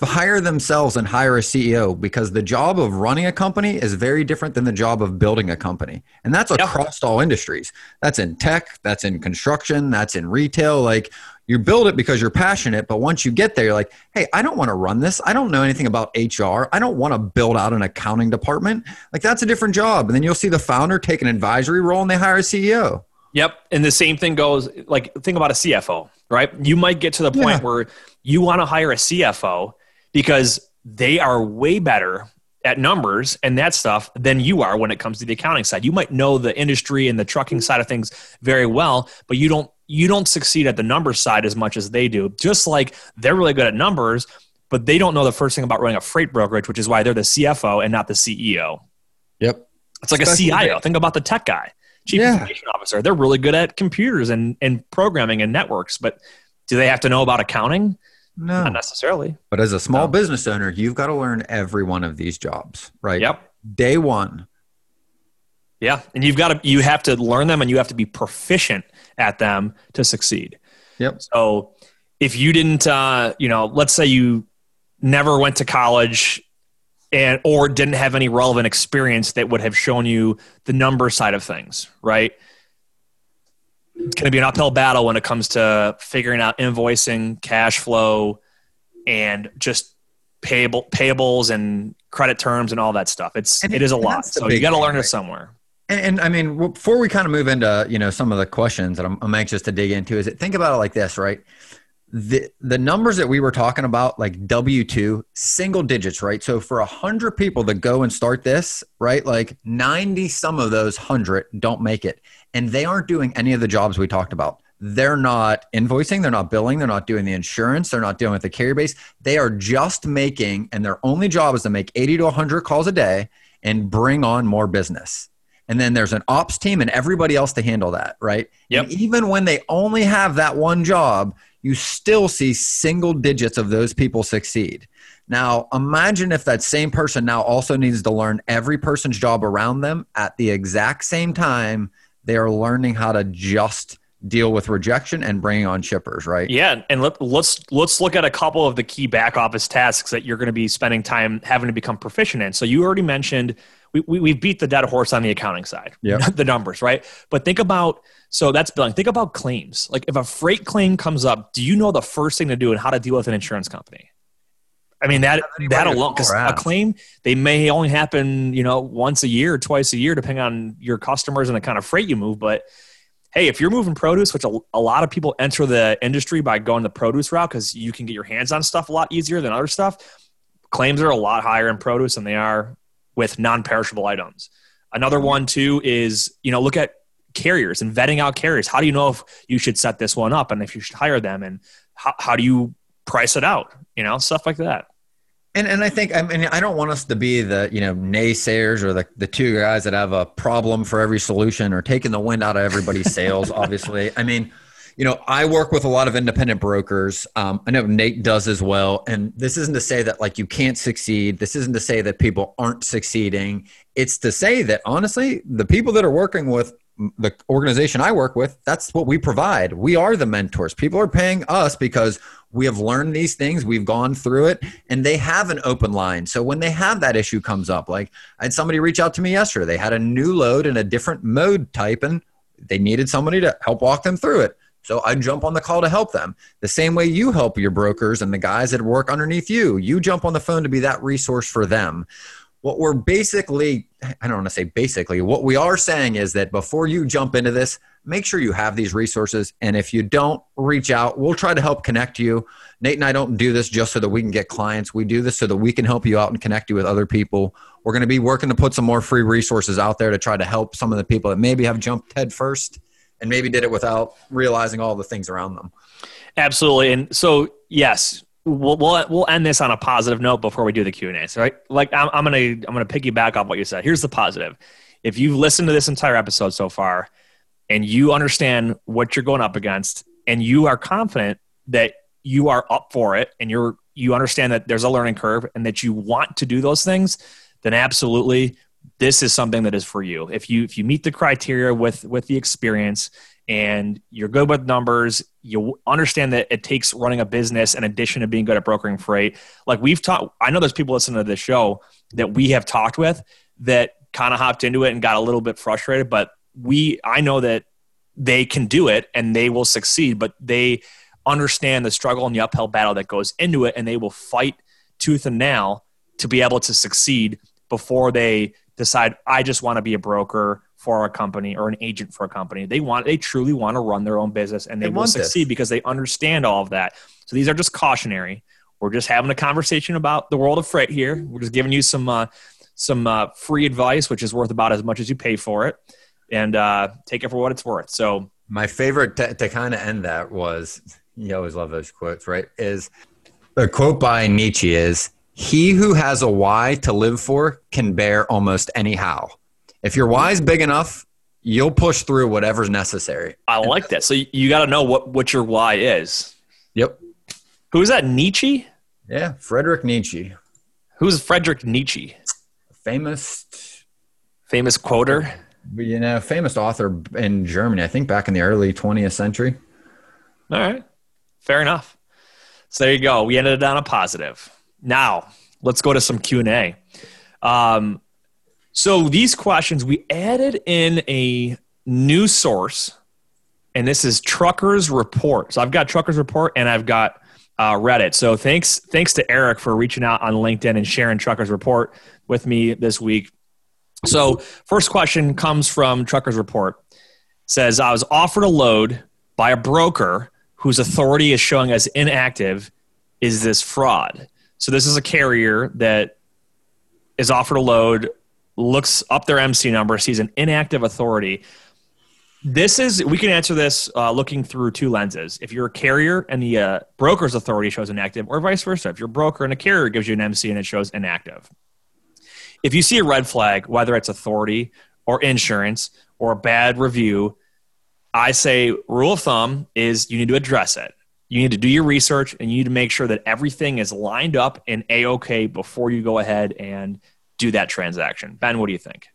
hire themselves and hire a CEO because the job of running a company is very different than the job of building a company. And that's across all industries. That's in tech, that's in construction, that's in retail. Like you build it because you're passionate, but once you get there, you're like, hey, I don't want to run this. I don't know anything about HR. I don't want to build out an accounting department. Like that's a different job. And then you'll see the founder take an advisory role and they hire a CEO. Yep. And the same thing goes like think about a CFO, right? You might get to the point yeah. where you want to hire a CFO because they are way better at numbers and that stuff than you are when it comes to the accounting side. You might know the industry and the trucking mm-hmm. side of things very well, but you don't you don't succeed at the numbers side as much as they do. Just like they're really good at numbers, but they don't know the first thing about running a freight brokerage, which is why they're the CFO and not the CEO. Yep. It's like Especially a CIO. Think about the tech guy, chief yeah. information officer. They're really good at computers and, and programming and networks, but do they have to know about accounting? No, not necessarily. But as a small no. business owner, you've got to learn every one of these jobs, right? Yep. Day one. Yeah, and you've got to you have to learn them, and you have to be proficient at them to succeed. Yep. So if you didn't, uh, you know, let's say you never went to college and or didn't have any relevant experience that would have shown you the number side of things, right? It's going to be an uphill battle when it comes to figuring out invoicing, cash flow, and just payable payables and credit terms and all that stuff. It's and it is a lot. So you got to learn it somewhere. And, and, I mean, before we kind of move into you know some of the questions that I'm, I'm anxious to dig into, is it think about it like this, right? The the numbers that we were talking about, like W two, single digits, right? So for a hundred people that go and start this, right, like ninety some of those hundred don't make it and they aren't doing any of the jobs we talked about. They're not invoicing, they're not billing, they're not doing the insurance, they're not dealing with the carrier base. They are just making, and their only job is to make 80 to 100 calls a day and bring on more business. And then there's an ops team and everybody else to handle that, right? Yep. And even when they only have that one job, you still see single digits of those people succeed. Now, imagine if that same person now also needs to learn every person's job around them at the exact same time they are learning how to just deal with rejection and bringing on shippers, right? Yeah, and let, let's let's look at a couple of the key back office tasks that you're going to be spending time having to become proficient in. So you already mentioned we, we we beat the dead horse on the accounting side, yeah, the numbers, right? But think about so that's billing. Think about claims. Like if a freight claim comes up, do you know the first thing to do and how to deal with an insurance company? I mean that that alone because a claim they may only happen you know once a year, twice a year, depending on your customers and the kind of freight you move. But hey, if you're moving produce, which a, a lot of people enter the industry by going the produce route because you can get your hands on stuff a lot easier than other stuff. Claims are a lot higher in produce than they are with non-perishable items. Another mm-hmm. one too is you know look at carriers and vetting out carriers. How do you know if you should set this one up and if you should hire them and how, how do you price it out? You know stuff like that. And and I think I mean I don't want us to be the you know naysayers or the the two guys that have a problem for every solution or taking the wind out of everybody's sails. obviously, I mean, you know, I work with a lot of independent brokers. Um, I know Nate does as well. And this isn't to say that like you can't succeed. This isn't to say that people aren't succeeding. It's to say that honestly, the people that are working with the organization I work with, that's what we provide. We are the mentors. People are paying us because we have learned these things, we've gone through it, and they have an open line. So when they have that issue comes up, like I had somebody reach out to me yesterday, they had a new load in a different mode type, and they needed somebody to help walk them through it. So I jump on the call to help them. The same way you help your brokers and the guys that work underneath you, you jump on the phone to be that resource for them. What we're basically, I don't want to say basically, what we are saying is that before you jump into this, make sure you have these resources. And if you don't, reach out. We'll try to help connect you. Nate and I don't do this just so that we can get clients. We do this so that we can help you out and connect you with other people. We're going to be working to put some more free resources out there to try to help some of the people that maybe have jumped head first and maybe did it without realizing all the things around them. Absolutely. And so, yes, we'll, we'll, we'll end this on a positive note before we do the Q and A. So, right, like I'm, I'm to, I'm to piggyback off what you said. Here's the positive. If you've listened to this entire episode so far and you understand what you're going up against and you are confident that you are up for it and you're, you understand that there's a learning curve and that you want to do those things, then absolutely this is something that is for you. If you if you meet the criteria with with the experience and you're good with numbers, you understand that it takes running a business in addition to being good at brokering freight. Like we've talked, I know there's people listening to this show that we have talked with that kind of hopped into it and got a little bit frustrated, but we I know that they can do it and they will succeed, but they understand the struggle and the uphill battle that goes into it and they will fight tooth and nail to be able to succeed before they decide I just want to be a broker for a company or an agent for a company. They want they truly want to run their own business and they, they will succeed this. because they understand all of that. So these are just cautionary. We're just having a conversation about the world of freight here. We're just giving you some uh, some uh, free advice, which is worth about as much as you pay for it, and uh, take it for what it's worth. So my favorite to, to kind of end that was you always love those quotes, right? Is the quote by Nietzsche is he who has a why to live for can bear almost any how. If your why is big enough, you'll push through whatever's necessary. I like that. So you got to know what, what your why is. Yep. Who's that? Nietzsche? Yeah, Frederick Nietzsche. Who's Frederick Nietzsche? Famous, famous quoter. You know, famous author in Germany. I think back in the early 20th century. All right, fair enough. So there you go. We ended it on a positive. Now, let's go to some Q&A. Um, so these questions, we added in a new source, and this is Truckers Report. So I've got Truckers Report and I've got uh, Reddit. So thanks, thanks to Eric for reaching out on LinkedIn and sharing Truckers Report with me this week. So first question comes from Truckers Report. It says I was offered a load by a broker whose authority is showing as inactive. Is this fraud? So this is a carrier that is offered a load, looks up their MC number, sees an inactive authority. This is we can answer this uh, looking through two lenses. If you're a carrier and the uh, broker's authority shows inactive, or vice versa, if you're a broker and a carrier gives you an MC and it shows inactive. If you see a red flag, whether it's authority or insurance or a bad review, I say rule of thumb is you need to address it. You need to do your research and you need to make sure that everything is lined up and a okay before you go ahead and do that transaction. Ben, what do you think?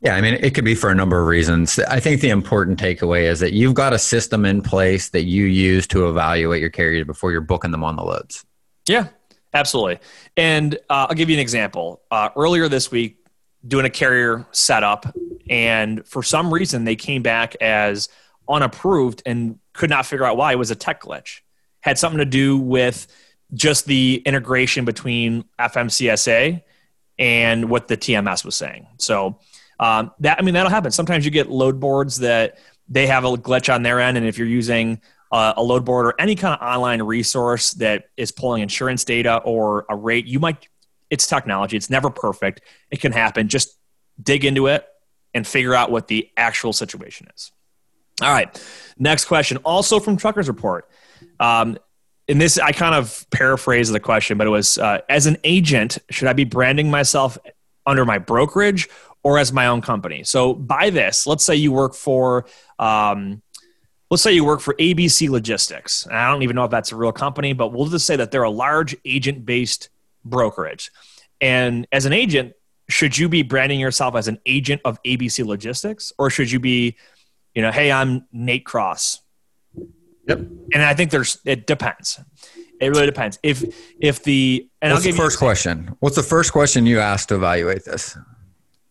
Yeah, I mean, it could be for a number of reasons. I think the important takeaway is that you've got a system in place that you use to evaluate your carriers before you're booking them on the loads. Yeah, absolutely. And uh, I'll give you an example. Uh, earlier this week, doing a carrier setup, and for some reason, they came back as unapproved and could not figure out why. It was a tech glitch. Had something to do with just the integration between FMCSA and what the TMS was saying. So um, that I mean that'll happen. Sometimes you get load boards that they have a glitch on their end, and if you're using uh, a load board or any kind of online resource that is pulling insurance data or a rate, you might. It's technology. It's never perfect. It can happen. Just dig into it and figure out what the actual situation is. All right. Next question, also from Truckers Report. Um, and this, I kind of paraphrase the question, but it was uh, As an agent, should I be branding myself under my brokerage or as my own company? So, by this, let's say you work for, um, let's say you work for ABC Logistics. I don't even know if that's a real company, but we'll just say that they're a large agent based brokerage. And as an agent, should you be branding yourself as an agent of ABC Logistics or should you be, you know, hey, I'm Nate Cross? Yep. And I think there's it depends. It really depends. If if the and What's I'll give the first question? What's the first question you asked to evaluate this?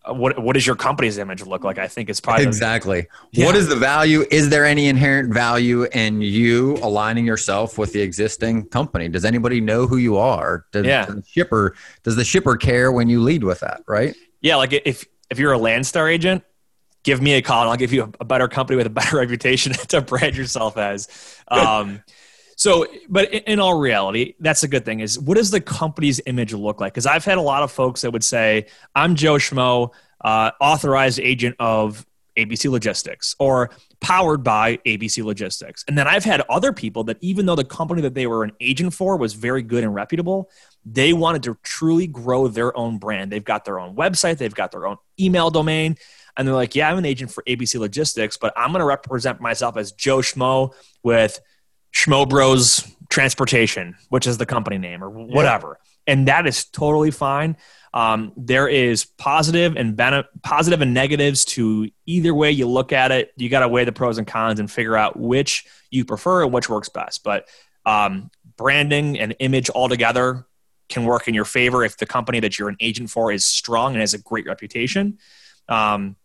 Uh, what what does your company's image look like? I think it's probably Exactly. Yeah. What is the value? Is there any inherent value in you aligning yourself with the existing company? Does anybody know who you are? Does, Yeah. does the shipper does the shipper care when you lead with that? Right. yeah, like if if you're a Landstar agent, give me a call and I'll give you a, a better company with a better reputation to brand yourself as. Um, so, but in, in all reality, that's a good thing. Is what does the company's image look like? Because I've had a lot of folks that would say, "I'm Joe Schmo, uh, authorized agent of ABC Logistics," or powered by ABC Logistics. And then I've had other people that, even though the company that they were an agent for was very good and reputable, they wanted to truly grow their own brand. They've got their own website, they've got their own email domain, and they're like, "Yeah, I'm an agent for ABC Logistics, but I'm going to represent myself as Joe Schmo with Schmo Bros Transportation, which is the company name or whatever." And that is totally fine. Um, there is positive and bene- positive and negatives to either way you look at it. You got to weigh the pros and cons and figure out which you prefer and which works best. But um, branding and image altogether can work in your favor if the company that you're an agent for is strong and has a great reputation. Um,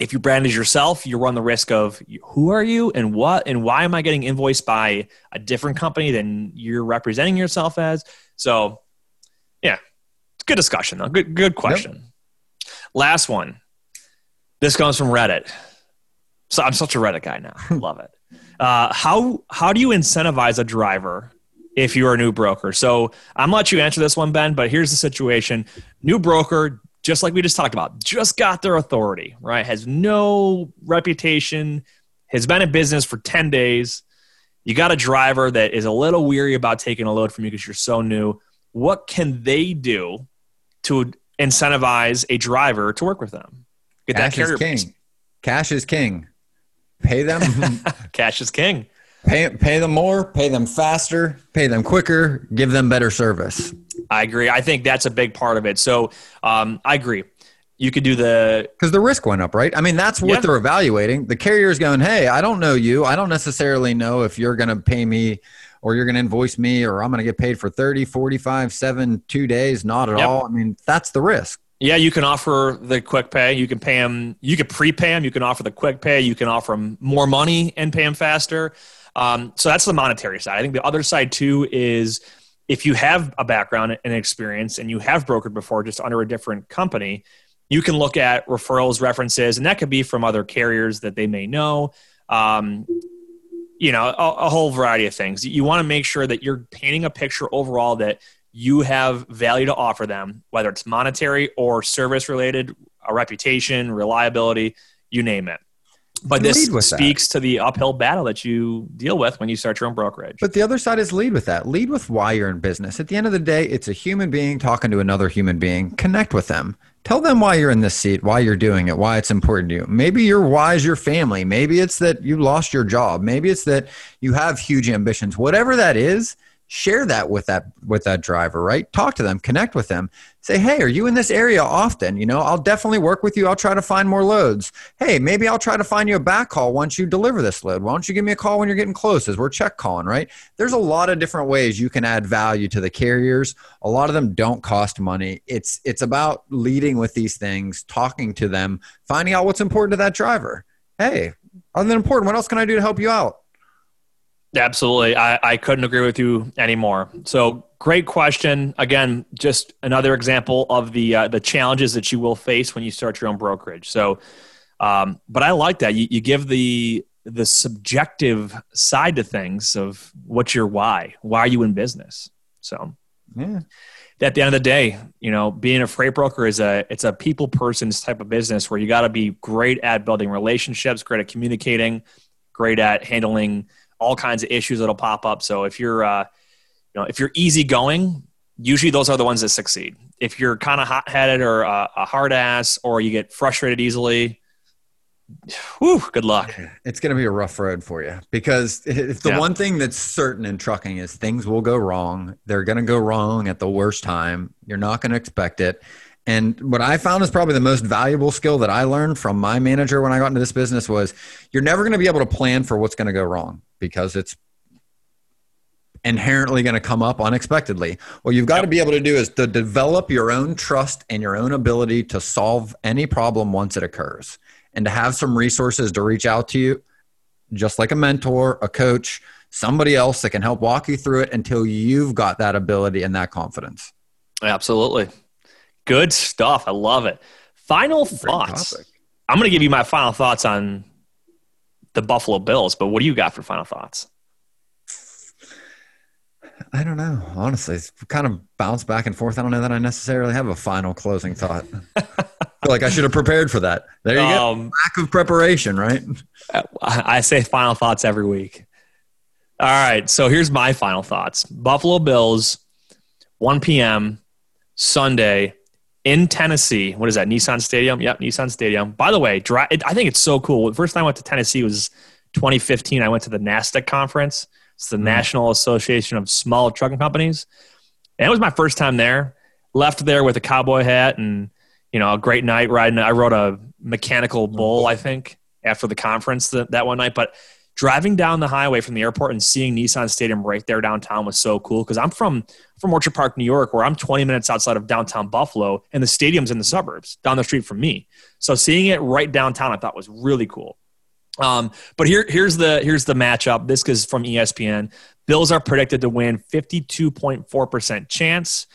if you brand as yourself, you run the risk of who are you and what and why am I getting invoiced by a different company than you're representing yourself as? So, yeah, it's a good discussion though. Good, good question. Last one. This comes from Reddit. So I'm such a Reddit guy now. Love it. Uh, how how do you incentivize a driver if you're a new broker? So I'm gonna let you answer this one, Ben. But here's the situation: new broker, just like we just talked about, just got their authority, right? Has no reputation, has been in business for ten days. You got a driver that is a little weary about taking a load from you because you're so new. What can they do to incentivize a driver to work with them? Get Cash that carrier is king. base. Cash is king. Pay them. Cash is king. Pay pay them more. Pay them faster. Pay them quicker. Give them better service. I agree. I think that's a big part of it. So um, I agree. You could do the because the risk went up, right? I mean, that's what Yeah. they're evaluating. The carrier's going, hey, I don't know you. I don't necessarily know if you're going to pay me or you're going to invoice me or I'm going to get paid for 30, 45, 7, two days. Not at Yep. all. I mean, that's the risk. yeah. You can offer the quick pay. You can pay them. You can prepay them. You can offer the quick pay. You can offer them more money and pay them faster. Um, so that's the monetary side. I think the other side too is if you have a background and experience and you have brokered before, just under a different company, you can look at referrals, references, and that could be from other carriers that they may know. Um, you know, a, a whole variety of things. You want to make sure that you're painting a picture overall that you have value to offer them, whether it's monetary or service related, a reputation, reliability, you name it. But this with that. speaks to the uphill battle that you deal with when you start your own brokerage. But the other side is lead with that. Lead with why you're in business. At the end of the day, it's a human being talking to another human being. Connect with them. Tell them why you're in this seat, why you're doing it, why it's important to you. Maybe your why is your family. Maybe it's that you lost your job. Maybe it's that you have huge ambitions. Whatever that is, share that with that with that driver, right? Talk to them, connect with them. Say, "Hey, are you in this area often? You know, I'll definitely work with you. I'll try to find more loads. Hey, maybe I'll try to find you a backhaul once you deliver this load. Why don't you give me a call when you're getting close as we're check calling, right? There's a lot of different ways you can add value to the carriers. A lot of them don't cost money. It's it's about leading with these things, talking to them, finding out what's important to that driver. Hey, other than important, what else can I do to help you out? Absolutely. I, I couldn't agree with you anymore. So great question. Again, just another example of the uh, the challenges that you will face when you start your own brokerage. So, um, but I like that you, you give the the subjective side to things of what's your why. Why are you in business? So Yeah. at the end of the day, you know, being a freight broker is a it's a people person's type of business where you got to be great at building relationships, great at communicating, great at handling all kinds of issues that'll pop up. So if you're uh, you know, if you're easygoing, usually those are the ones that succeed. If you're kind of hot headed or a, a hard ass or you get frustrated easily, whew, good luck. It's going to be a rough road for you because if the Yeah. one thing that's certain in trucking is things will go wrong, they're going to go wrong at the worst time. You're not going to expect it. And what I found is probably the most valuable skill that I learned from my manager when I got into this business was you're never going to be able to plan for what's going to go wrong because it's inherently going to come up unexpectedly. What you've got yep. to be able to do is to develop your own trust and your own ability to solve any problem once it occurs and to have some resources to reach out to you, just like a mentor, a coach, somebody else that can help walk you through it until you've got that ability and that confidence. Absolutely. Good stuff. I love it. Final thoughts. I'm going to give you my final thoughts on the Buffalo Bills, but what do you got for final thoughts? I don't know. Honestly, it's kind of bounced back and forth. I don't know that I necessarily have a final closing thought. I feel like I should have prepared for that. There you um, go. Lack of preparation, right? I say final thoughts every week. All right. So here's my final thoughts Buffalo Bills, 1 p.m. Sunday in Tennessee. What is that? Nissan Stadium? Yep, Nissan Stadium. By the way, I think it's so cool. The first time I went to Tennessee was 2015. I went to the NASTC conference. It's the mm. National Association of Small Trucking Companies. And it was my first time there. Left there with a cowboy hat and, you know, a great night riding. I rode a mechanical bull, I think, after the conference that, that one night. But driving down the highway from the airport and seeing Nissan Stadium right there downtown was so cool because I'm from from Orchard Park, New York, where I'm 20 minutes outside of downtown Buffalo, and the stadium's in the suburbs down the street from me. So seeing it right downtown, I thought was really cool. Um, but here, here's the here's the matchup. This is from ESPN. Bills are predicted to win 52.4% chance.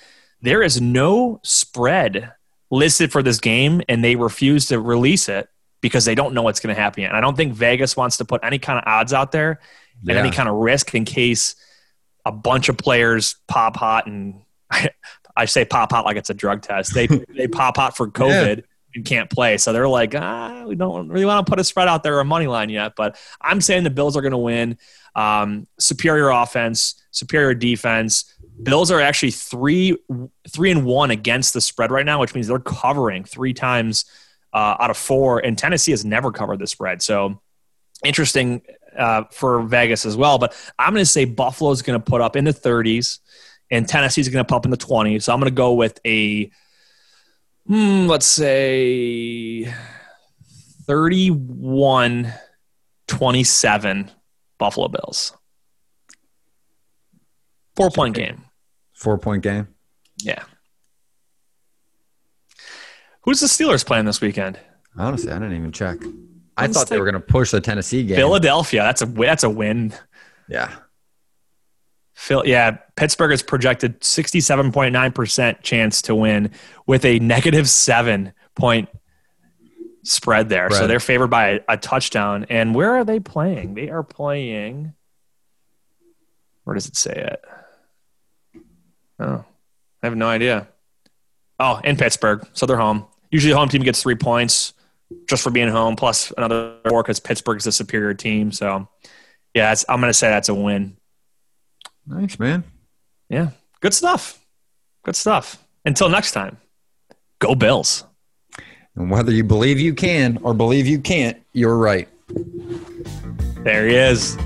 There is no spread listed for this game, and they refuse to release it because they don't know what's going to happen. And I don't think Vegas wants to put any kind of odds out there and any kind of risk in case a bunch of players pop hot and I, say pop hot like it's a drug test. They they pop hot for COVID. Yeah and can't play. So they're like, ah, we don't really want to put a spread out there or a money line yet. But I'm saying the Bills are going to win. Um, superior offense, superior defense. Bills are actually three three and one against the spread right now, which means they're covering three times uh, out of four. And Tennessee has never covered the spread. So interesting uh, for Vegas as well. But I'm going to say Buffalo is going to put up in the 30s, and Tennessee is going to put up in the 20s. So I'm going to go with a hmm, let's say 31 27 Buffalo Bills. Four point game. Four point game. Yeah. Who's the Steelers playing this weekend? Honestly, I didn't even check. I thought they were going to push the Tennessee game. Philadelphia. That's a that's a win. Yeah. Phil, yeah, Pittsburgh is projected 67.9% chance to win with a negative seven point spread there. Spread. So they're favored by a, a, touchdown. And where are they playing? They are playing. Where does it say it? Oh, I have no idea. Oh, in Pittsburgh. So they're home. Usually the home team gets three points just for being home, plus another four because Pittsburgh's a superior team. So, yeah, I'm going to say that's a win. Nice, man. Yeah. Good stuff. Good stuff. Until next time, go Bills. And whether you believe you can or believe you can't, you're right. There he is.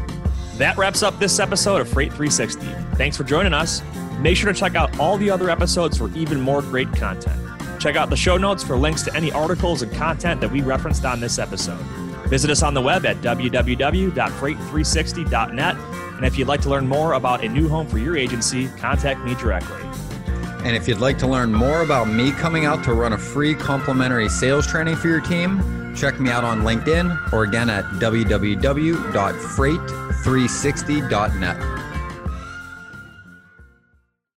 That wraps up this episode of Freight 360. Thanks for joining us. Make sure to check out all the other episodes for even more great content. Check out the show notes for links to any articles and content that we referenced on this episode. Visit us on the web at www.freight360.net. And if you'd like to learn more about a new home for your agency, contact me directly. And if you'd like to learn more about me coming out to run a free complimentary sales training for your team, check me out on LinkedIn or again at www.freight360.net.